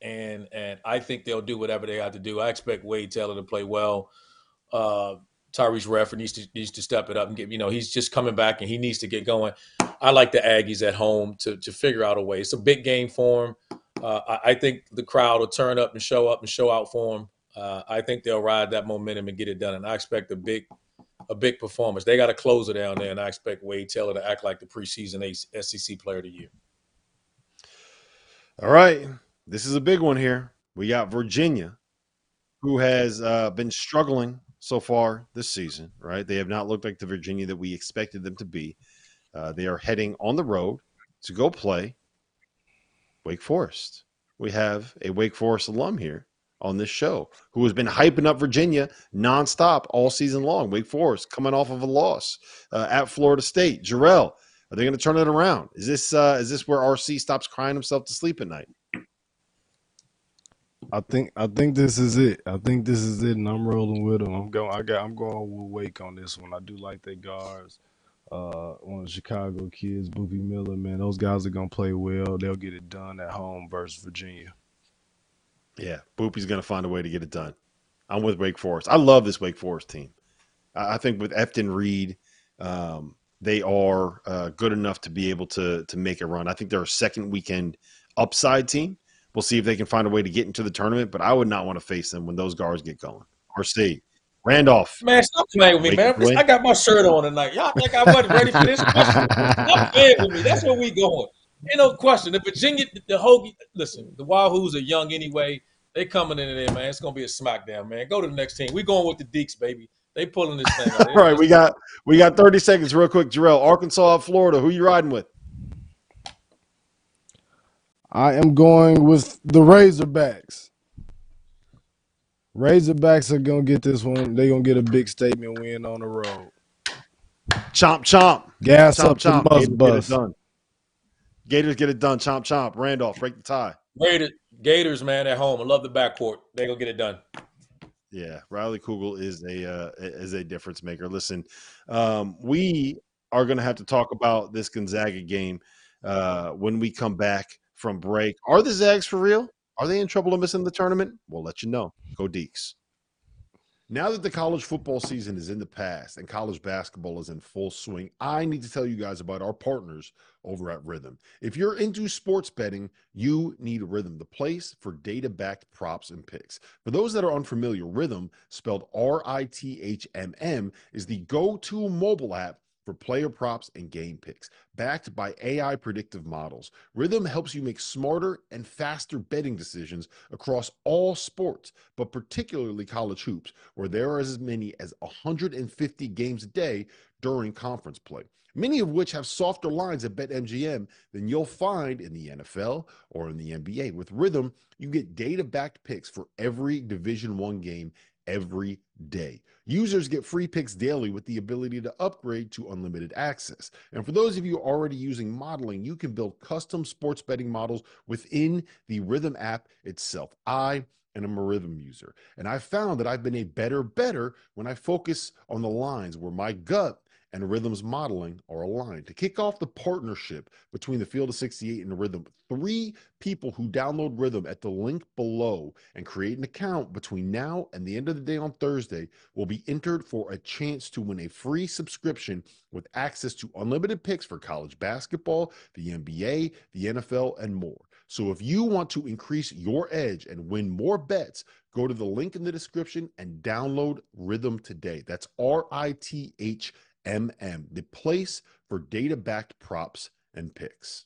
and and I think they'll do whatever they have to do. I expect Wade Taylor to play well. Uh, Tyrece Radford needs to needs to step it up and get. You know, he's just coming back and he needs to get going. I like the Aggies at home to to figure out a way. It's a big game for them. Uh, I, I think the crowd will turn up and show up and show out for them. Uh, I think they'll ride that momentum and get it done. And I expect a big a big performance. They got a closer down there, and I expect Wade Taylor to act like the preseason SEC Player of the Year. All right. This is a big one here. We got Virginia, who has uh, been struggling so far this season, right? They have not looked like the Virginia that we expected them to be. Uh, they are heading on the road to go play Wake Forest. We have a Wake Forest alum here on this show who has been hyping up Virginia nonstop all season long. Wake Forest coming off of a loss uh, at Florida State. Jerel, are they going to turn it around? Is this uh, is this where RC stops crying himself to sleep at night? I think I think this is it. I think this is it, and I'm rolling with them. I'm going. I got. I'm going with Wake on this one. I do like their guards. Uh, one of the Chicago kids, Boopie Miller. Man, those guys are gonna play well. They'll get it done at home versus Virginia. Yeah, Boopie's going to find a way to get it done. I'm with Wake Forest. I love this Wake Forest team. I I think with Efton Reid, um, they are uh, good enough to be able to to make a run. I think they're a second weekend upside team. We'll see if they can find a way to get into the tournament, but I would not want to face them when those guards get going. RC, Randolph. Man, stop playing with me, man. I got my shirt on tonight. Y'all think I wasn't ready for this? *laughs* Stop playing with me. That's where we going. Ain't no question. The Virginia, the Hokie, listen, the Wahoos are young anyway. They coming in there, man. It's gonna be a smackdown, man. Go to the next team. We going with the Deacs, baby. They pulling this thing. out. *laughs* All right, we got we got 30 seconds real quick. Jerel, Arkansas, Florida. Who you riding with? I am going with the Razorbacks. Razorbacks are gonna get this one. They're gonna get a big statement win on the road. Chomp chomp. Gas chomp up the chomp. must Gators get it bus. done. Gators get it done. Chomp chomp. Randolph, break the tie. Gators, Gators, man, at home. I love the backcourt. They gonna get it done. Yeah, Riley Kugel is a uh, is a difference maker. Listen, um, we are going to have to talk about this Gonzaga game uh, when we come back from break. Are the Zags for real? Are they in trouble of missing the tournament? We'll let you know. Go Deacs. Now that the college football season is in the past and college basketball is in full swing, I need to tell you guys about our partners over at Rithmm. If you're into sports betting, you need Rithmm, the place for data backed props and picks. For those that are unfamiliar, Rithmm, spelled R I T H M M, is the go to mobile app for player props and game picks. Backed by AI predictive models, Rithmm helps you make smarter and faster betting decisions across all sports, but particularly college hoops, where there are as many as 150 games a day during conference play. Many of which have softer lines at BetMGM than you'll find in the NFL or in the NBA. With Rithmm, you get data-backed picks for every Division 1 game every day. Users get free picks daily with the ability to upgrade to unlimited access. And for those of you already using modeling, you can build custom sports betting models within the Rithmm app itself. I am a Rithmm user, and I found that I've been a better better when I focus on the lines where my gut and Rithmm's modeling are aligned. To kick off the partnership between the Field of 68 and Rithmm, three people who download Rithmm at the link below and create an account between now and the end of the day on Thursday will be entered for a chance to win a free subscription with access to unlimited picks for college basketball, the NBA, the NFL, and more. So if you want to increase your edge and win more bets, go to the link in the description and download Rithmm today. That's R I T H MM, the place for data backed props and picks.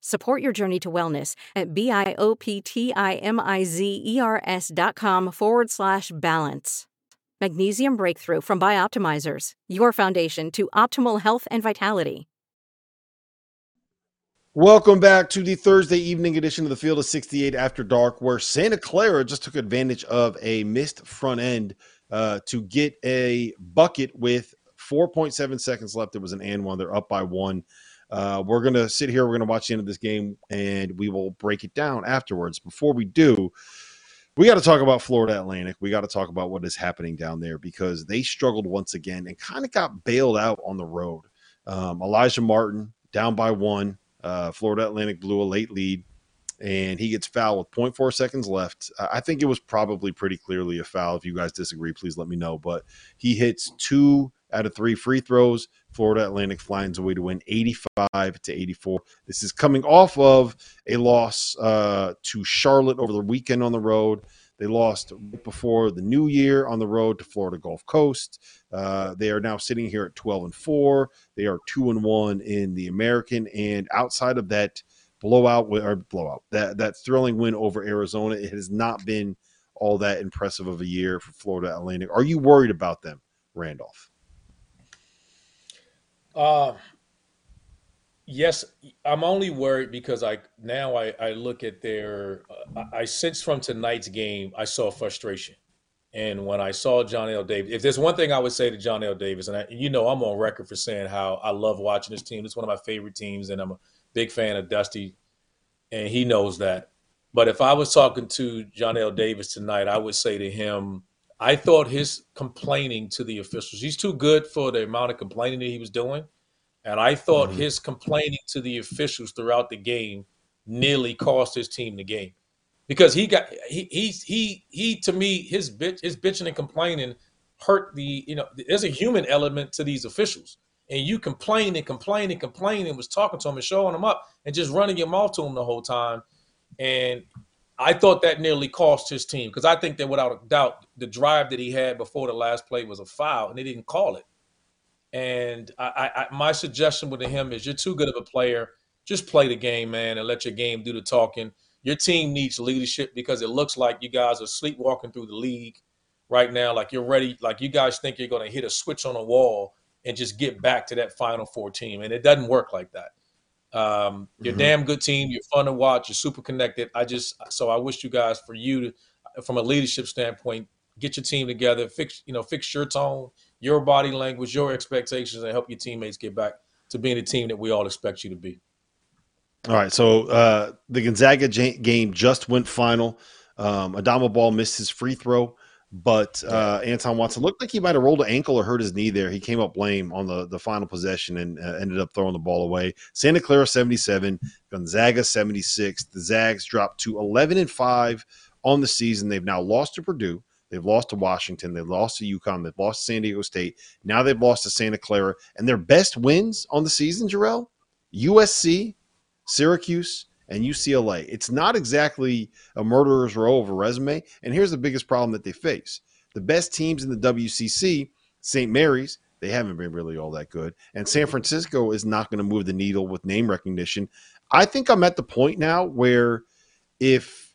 Support your journey to wellness at B-I-O-P-T-I-M-I-Z-E-R-S dot com forward slash balance. Magnesium Breakthrough from Bioptimizers, your foundation to optimal health and vitality. Welcome back to the Thursday evening edition of the Field of 68 After Dark, where Santa Clara just took advantage of a missed front end uh, to get a bucket with 4.7 seconds left. It was an and one. They're up by one. Uh, we're going to sit here. We're going to watch the end of this game and we will break it down afterwards. Before we do, we got to talk about Florida Atlantic. We got to talk about what is happening down there because they struggled once again and kind of got bailed out on the road. Um, Elijah Martin down by one. Uh, Florida Atlantic blew a late lead and he gets fouled with 0.4 seconds left. I think it was probably pretty clearly a foul. If you guys disagree, please let me know. But he hits two out of three free throws. Florida Atlantic finds a way to win 85 to 84. This is coming off of a loss uh, to Charlotte over the weekend on the road. They lost before the new year on the road to Florida Gulf Coast. Uh, they are now sitting here at 12 and 4. They are 2 and 1 in the American. And outside of that blowout or blowout, that, that thrilling win over Arizona, it has not been all that impressive of a year for Florida Atlantic. Are you worried about them, Randolph? Uh, yes, I'm only worried because I now I, I look at their uh, I sense from tonight's game I saw frustration, and when I saw Johnell Davis, if there's one thing I would say to Johnell Davis, and I, you know I'm on record for saying how I love watching this team. It's one of my favorite teams, and I'm a big fan of Dusty, and he knows that. But if I was talking to Johnell Davis tonight, I would say to him, I thought his complaining to the officials, he's too good for the amount of complaining that he was doing. And I thought mm-hmm. his complaining to the officials throughout the game nearly cost his team the game. Because he got he he's he he to me his bitch his bitching and complaining hurt the you know there's a human element to these officials and you complain and complain and complain and was talking to him and showing him up and just running your mouth to him the whole time and I thought that nearly cost his team because I think that without a doubt, the drive that he had before the last play was a foul, and they didn't call it. And I, I, my suggestion with him is, you're too good of a player. Just play the game, man, and let your game do the talking. Your team needs leadership because it looks like you guys are sleepwalking through the league right now. Like you're ready, like you guys think you're going to hit a switch on a wall and just get back to that Final Four team, and it doesn't work like that. Um, you're mm-hmm. damn good team. You're fun to watch. You're super connected. I just so I wish you guys for you to, from a leadership standpoint, get your team together, fix you know fix your tone, your body language, your expectations, and help your teammates get back to being the team that we all expect you to be. All right, so uh, the Gonzaga game just went final. Um, Adama Bal missed his free throw. But uh, Anton Watson looked like he might have rolled an ankle or hurt his knee there. He came up lame on the, the final possession and uh, ended up throwing the ball away. Santa Clara 77, Gonzaga 76. The Zags dropped to 11 and 5 on the season. They've now lost to Purdue. They've lost to Washington. They've lost to UConn. They've lost to San Diego State. Now they've lost to Santa Clara. And their best wins on the season, Jerel, USC, Syracuse, and UCLA. It's not exactly a murderer's row of a resume. And here's the biggest problem that they face the best teams in the WCC, St. Mary's, they haven't been really all that good. And San Francisco is not going to move the needle with name recognition. I think I'm at the point now where if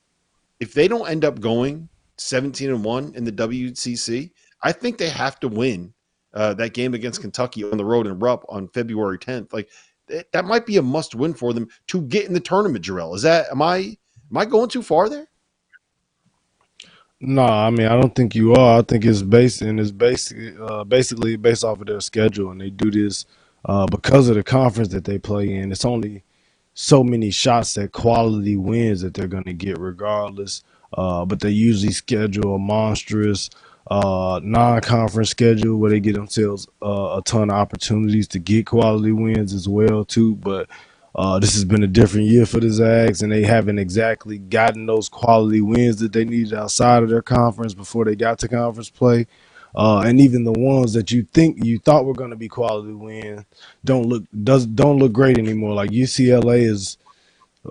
if they don't end up going 17 and 1 in the WCC, I think they have to win uh, that game against Kentucky on the road in Rupp on February 10th. Like that might be a must win for them to get in the tournament. Jerel, is that am I am I going too far there? No, I mean I don't think you are. I think it's based and it's basically uh, basically based off of their schedule, and they do this uh, because of the conference that they play in. It's only so many shots at quality wins that they're going to get regardless. Uh, but they usually schedule a monstrous uh, non-conference schedule where they get themselves uh, a ton of opportunities to get quality wins as well too. But uh, this has been a different year for the Zags, and they haven't exactly gotten those quality wins that they needed outside of their conference before they got to conference play. Uh, and even the ones that you think you thought were going to be quality wins don't look does don't look great anymore. Like UCLA is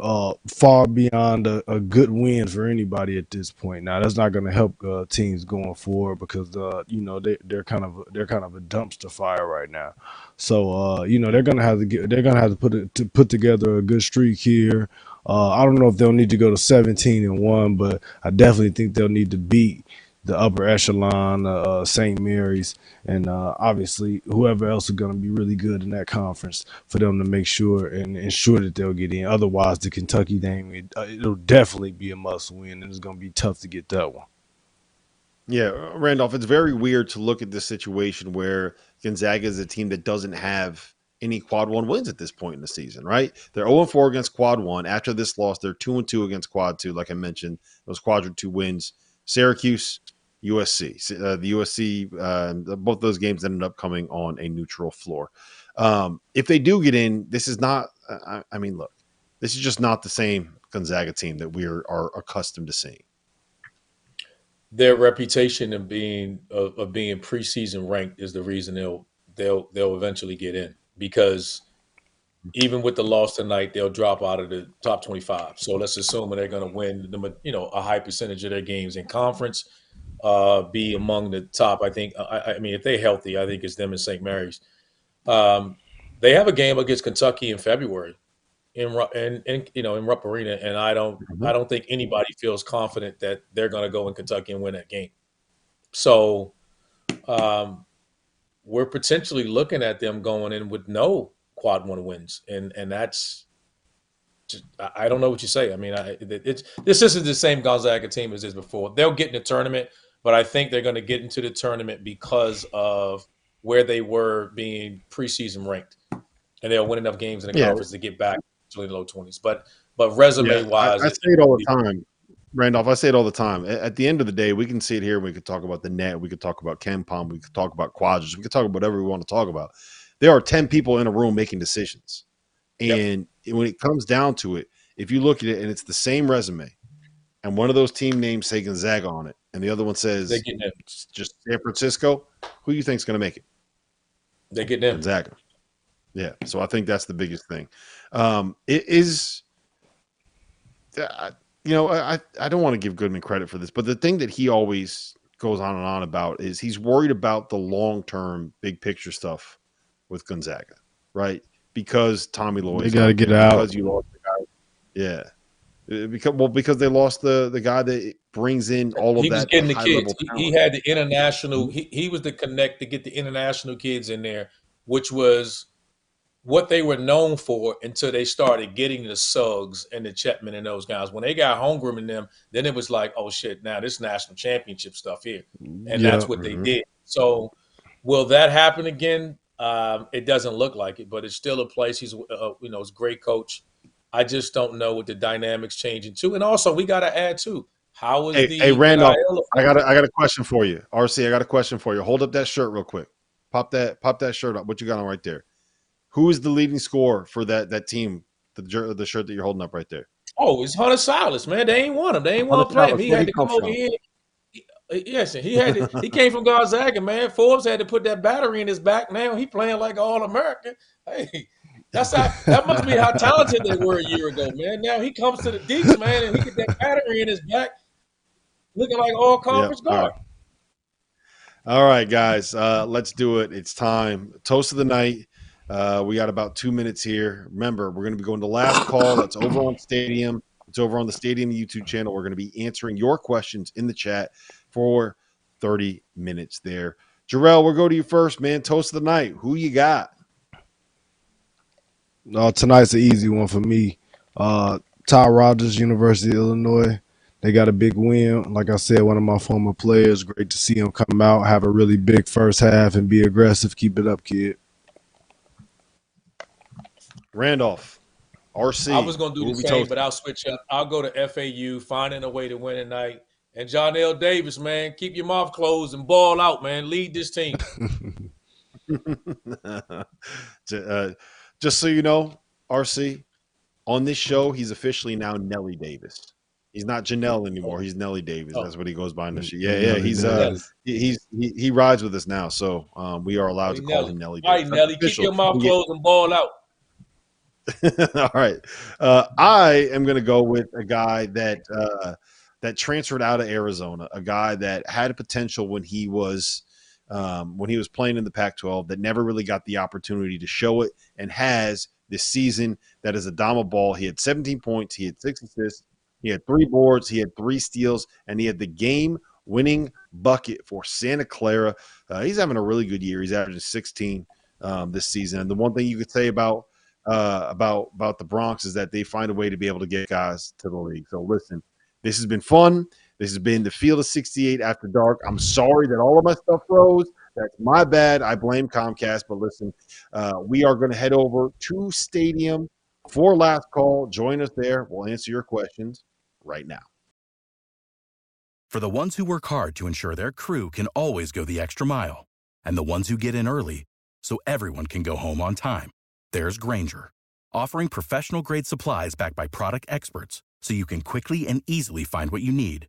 uh, far beyond a, a, good win for anybody at this point. Now that's not going to help uh, teams going forward because uh, you know they they're kind of they're kind of a dumpster fire right now. So uh, you know they're going to have to get they're going to have to put it to put together a good streak here. Uh, I don't know if they'll need to go to 17 and one, but I definitely think they'll need to beat the upper echelon, uh, uh St. Mary's, and uh, obviously whoever else is going to be really good in that conference for them to make sure and ensure that they'll get in. Otherwise, the Kentucky thing, it, uh, it'll definitely be a must win, and it's going to be tough to get that one. Yeah, Randolph, it's very weird to look at this situation where Gonzaga is a team that doesn't have any quad one wins at this point in the season, right? They're 0 4 against quad one. After this loss, they're 2 and 2 against quad two, like I mentioned, those quadrant two wins. Syracuse, USC. Uh, the USC, uh, both those games ended up coming on a neutral floor. Um, if they do get in, this is not. I, I, mean, look, this is just not the same Gonzaga team that we are, are accustomed to seeing. Their reputation of being of, of being preseason ranked is the reason they'll they'll they'll eventually get in because even with the loss tonight, they'll drop out of the top 25. So let's assume they're going to win the you know a high percentage of their games in conference uh, be among the top. I think. I, I, mean, if they're healthy, I think it's them and St. Mary's. Um, they have a game against Kentucky in February, in in, in you know in Rupp Arena, and I don't mm-hmm. I don't think anybody feels confident that they're going to go in Kentucky and win that game. So, um, we're potentially looking at them going in with no quad one wins, and and that's. I don't know what you say. I mean, I, it's this isn't the same Gonzaga team as this before. They'll get in the tournament but I think they're going to get into the tournament because of where they were being preseason ranked, and they'll win enough games in the yeah. conference to get back to the low twenties. But but resume yeah, wise, I, I say it all the time. Randolph, I say it all the time. At the end of the day, we can sit here and we could talk about the net, we could talk about KenPom, we could talk about quadrants, we could talk about whatever we want to talk about. There are 10 people in a room making decisions. And yep. when it comes down to it, if you look at it and it's the same resume, and one of those team names say Gonzaga on it, and the other one says just San Francisco, who do you think is going to make it? They get them. Gonzaga. Yeah. So I think that's the biggest thing. Um, it is, uh, you know, I, I don't want to give Goodman credit for this, but the thing that he always goes on and on about is he's worried about the long term, big picture stuff with Gonzaga, right? Because Tommy Lloyd, they got to get out. Because you lost the guy. Yeah. Uh, because well, because they lost the the guy that brings in all of he that. Was getting the kids. He, he, had the international. He, he was the connect to get the international kids in there, which was what they were known for until they started getting the Suggs and the Chetman and those guys. When they got Holmgren and them, then it was like, oh shit, now this national championship stuff here, and yeah, that's what mm-hmm. they did. So, will that happen again? Um, it doesn't look like it, but it's still a place. He's, uh, you know, he's a great coach. I just don't know what the dynamics changing to. And also, we got to add too. How is hey, the hey Randolph? I got a, I got a question for you, RC. I got a question for you. Hold up that shirt real quick. Pop that pop that shirt up. What you got on right there? Who is the leading scorer for that that team? The the shirt that you're holding up right there. Oh, it's Hunter Sallis, man. They ain't want him. They ain't want to play him. He had to come over from? here. Uh, yes, he had to, he came from Gonzaga, man. Forbes had to put that battery in his back. Now he playing like all American. Hey, that's how that must be how talented they were a year ago, man. Now he comes to the Deacs, man, and he get that battery in his back, looking like all conference yep. guard. All, all right, guys, uh, let's do it. It's time. Toast of the night. Uh, we got about two minutes here. Remember, we're going to be going to last call. That's over on Stadium. It's over on the Stadium YouTube channel. We're going to be answering your questions in the chat for 30 minutes there. Jerel, we'll go to you first, man. Toast of the night. Who you got? Uh, tonight's an easy one for me. Uh, Ty Rodgers, University of Illinois. They got a big win. Like I said, one of my former players. Great to see him come out, have a really big first half, and be aggressive. Keep it up, kid. Randolph, RC. I was going to do the same, but I'll switch up. I'll go to FAU, finding a way to win tonight. And Johnell Davis, man, keep your mouth closed and ball out, man. Lead this team. *laughs* *laughs* uh, just so you know, RC, on this show, he's officially now Nelly Davis. He's not Johnell anymore. He's Nelly Davis. Oh. That's what he goes by in the show. Yeah, yeah. He's uh, he's he, he rides with us now, so um, we are allowed to call Nelly. him Nelly. All right, Nelly, keep your mouth closed and ball out. *laughs* All right, uh, I am going to go with a guy that uh, that transferred out of Arizona, a guy that had potential when he was um, when he was playing in the Pac 12 that never really got the opportunity to show it and has this season that is a Adama Bal. He had 17 points, he had six assists, he had three boards, he had three steals, and he had the game winning bucket for Santa Clara. Uh, he's having a really good year. He's averaging 16 um, this season. And the one thing you could say about uh, about about the Broncos is that they find a way to be able to get guys to the league. So listen, this has been fun. This has been the Field of 68 After Dark. I'm sorry that all of my stuff froze. That's my bad. I blame Comcast. But listen, uh, we are going to head over to Stadium for last call. Join us there. We'll answer your questions right now. For the ones who work hard to ensure their crew can always go the extra mile, and the ones who get in early so everyone can go home on time, there's Grainger, offering professional grade supplies backed by product experts so you can quickly and easily find what you need.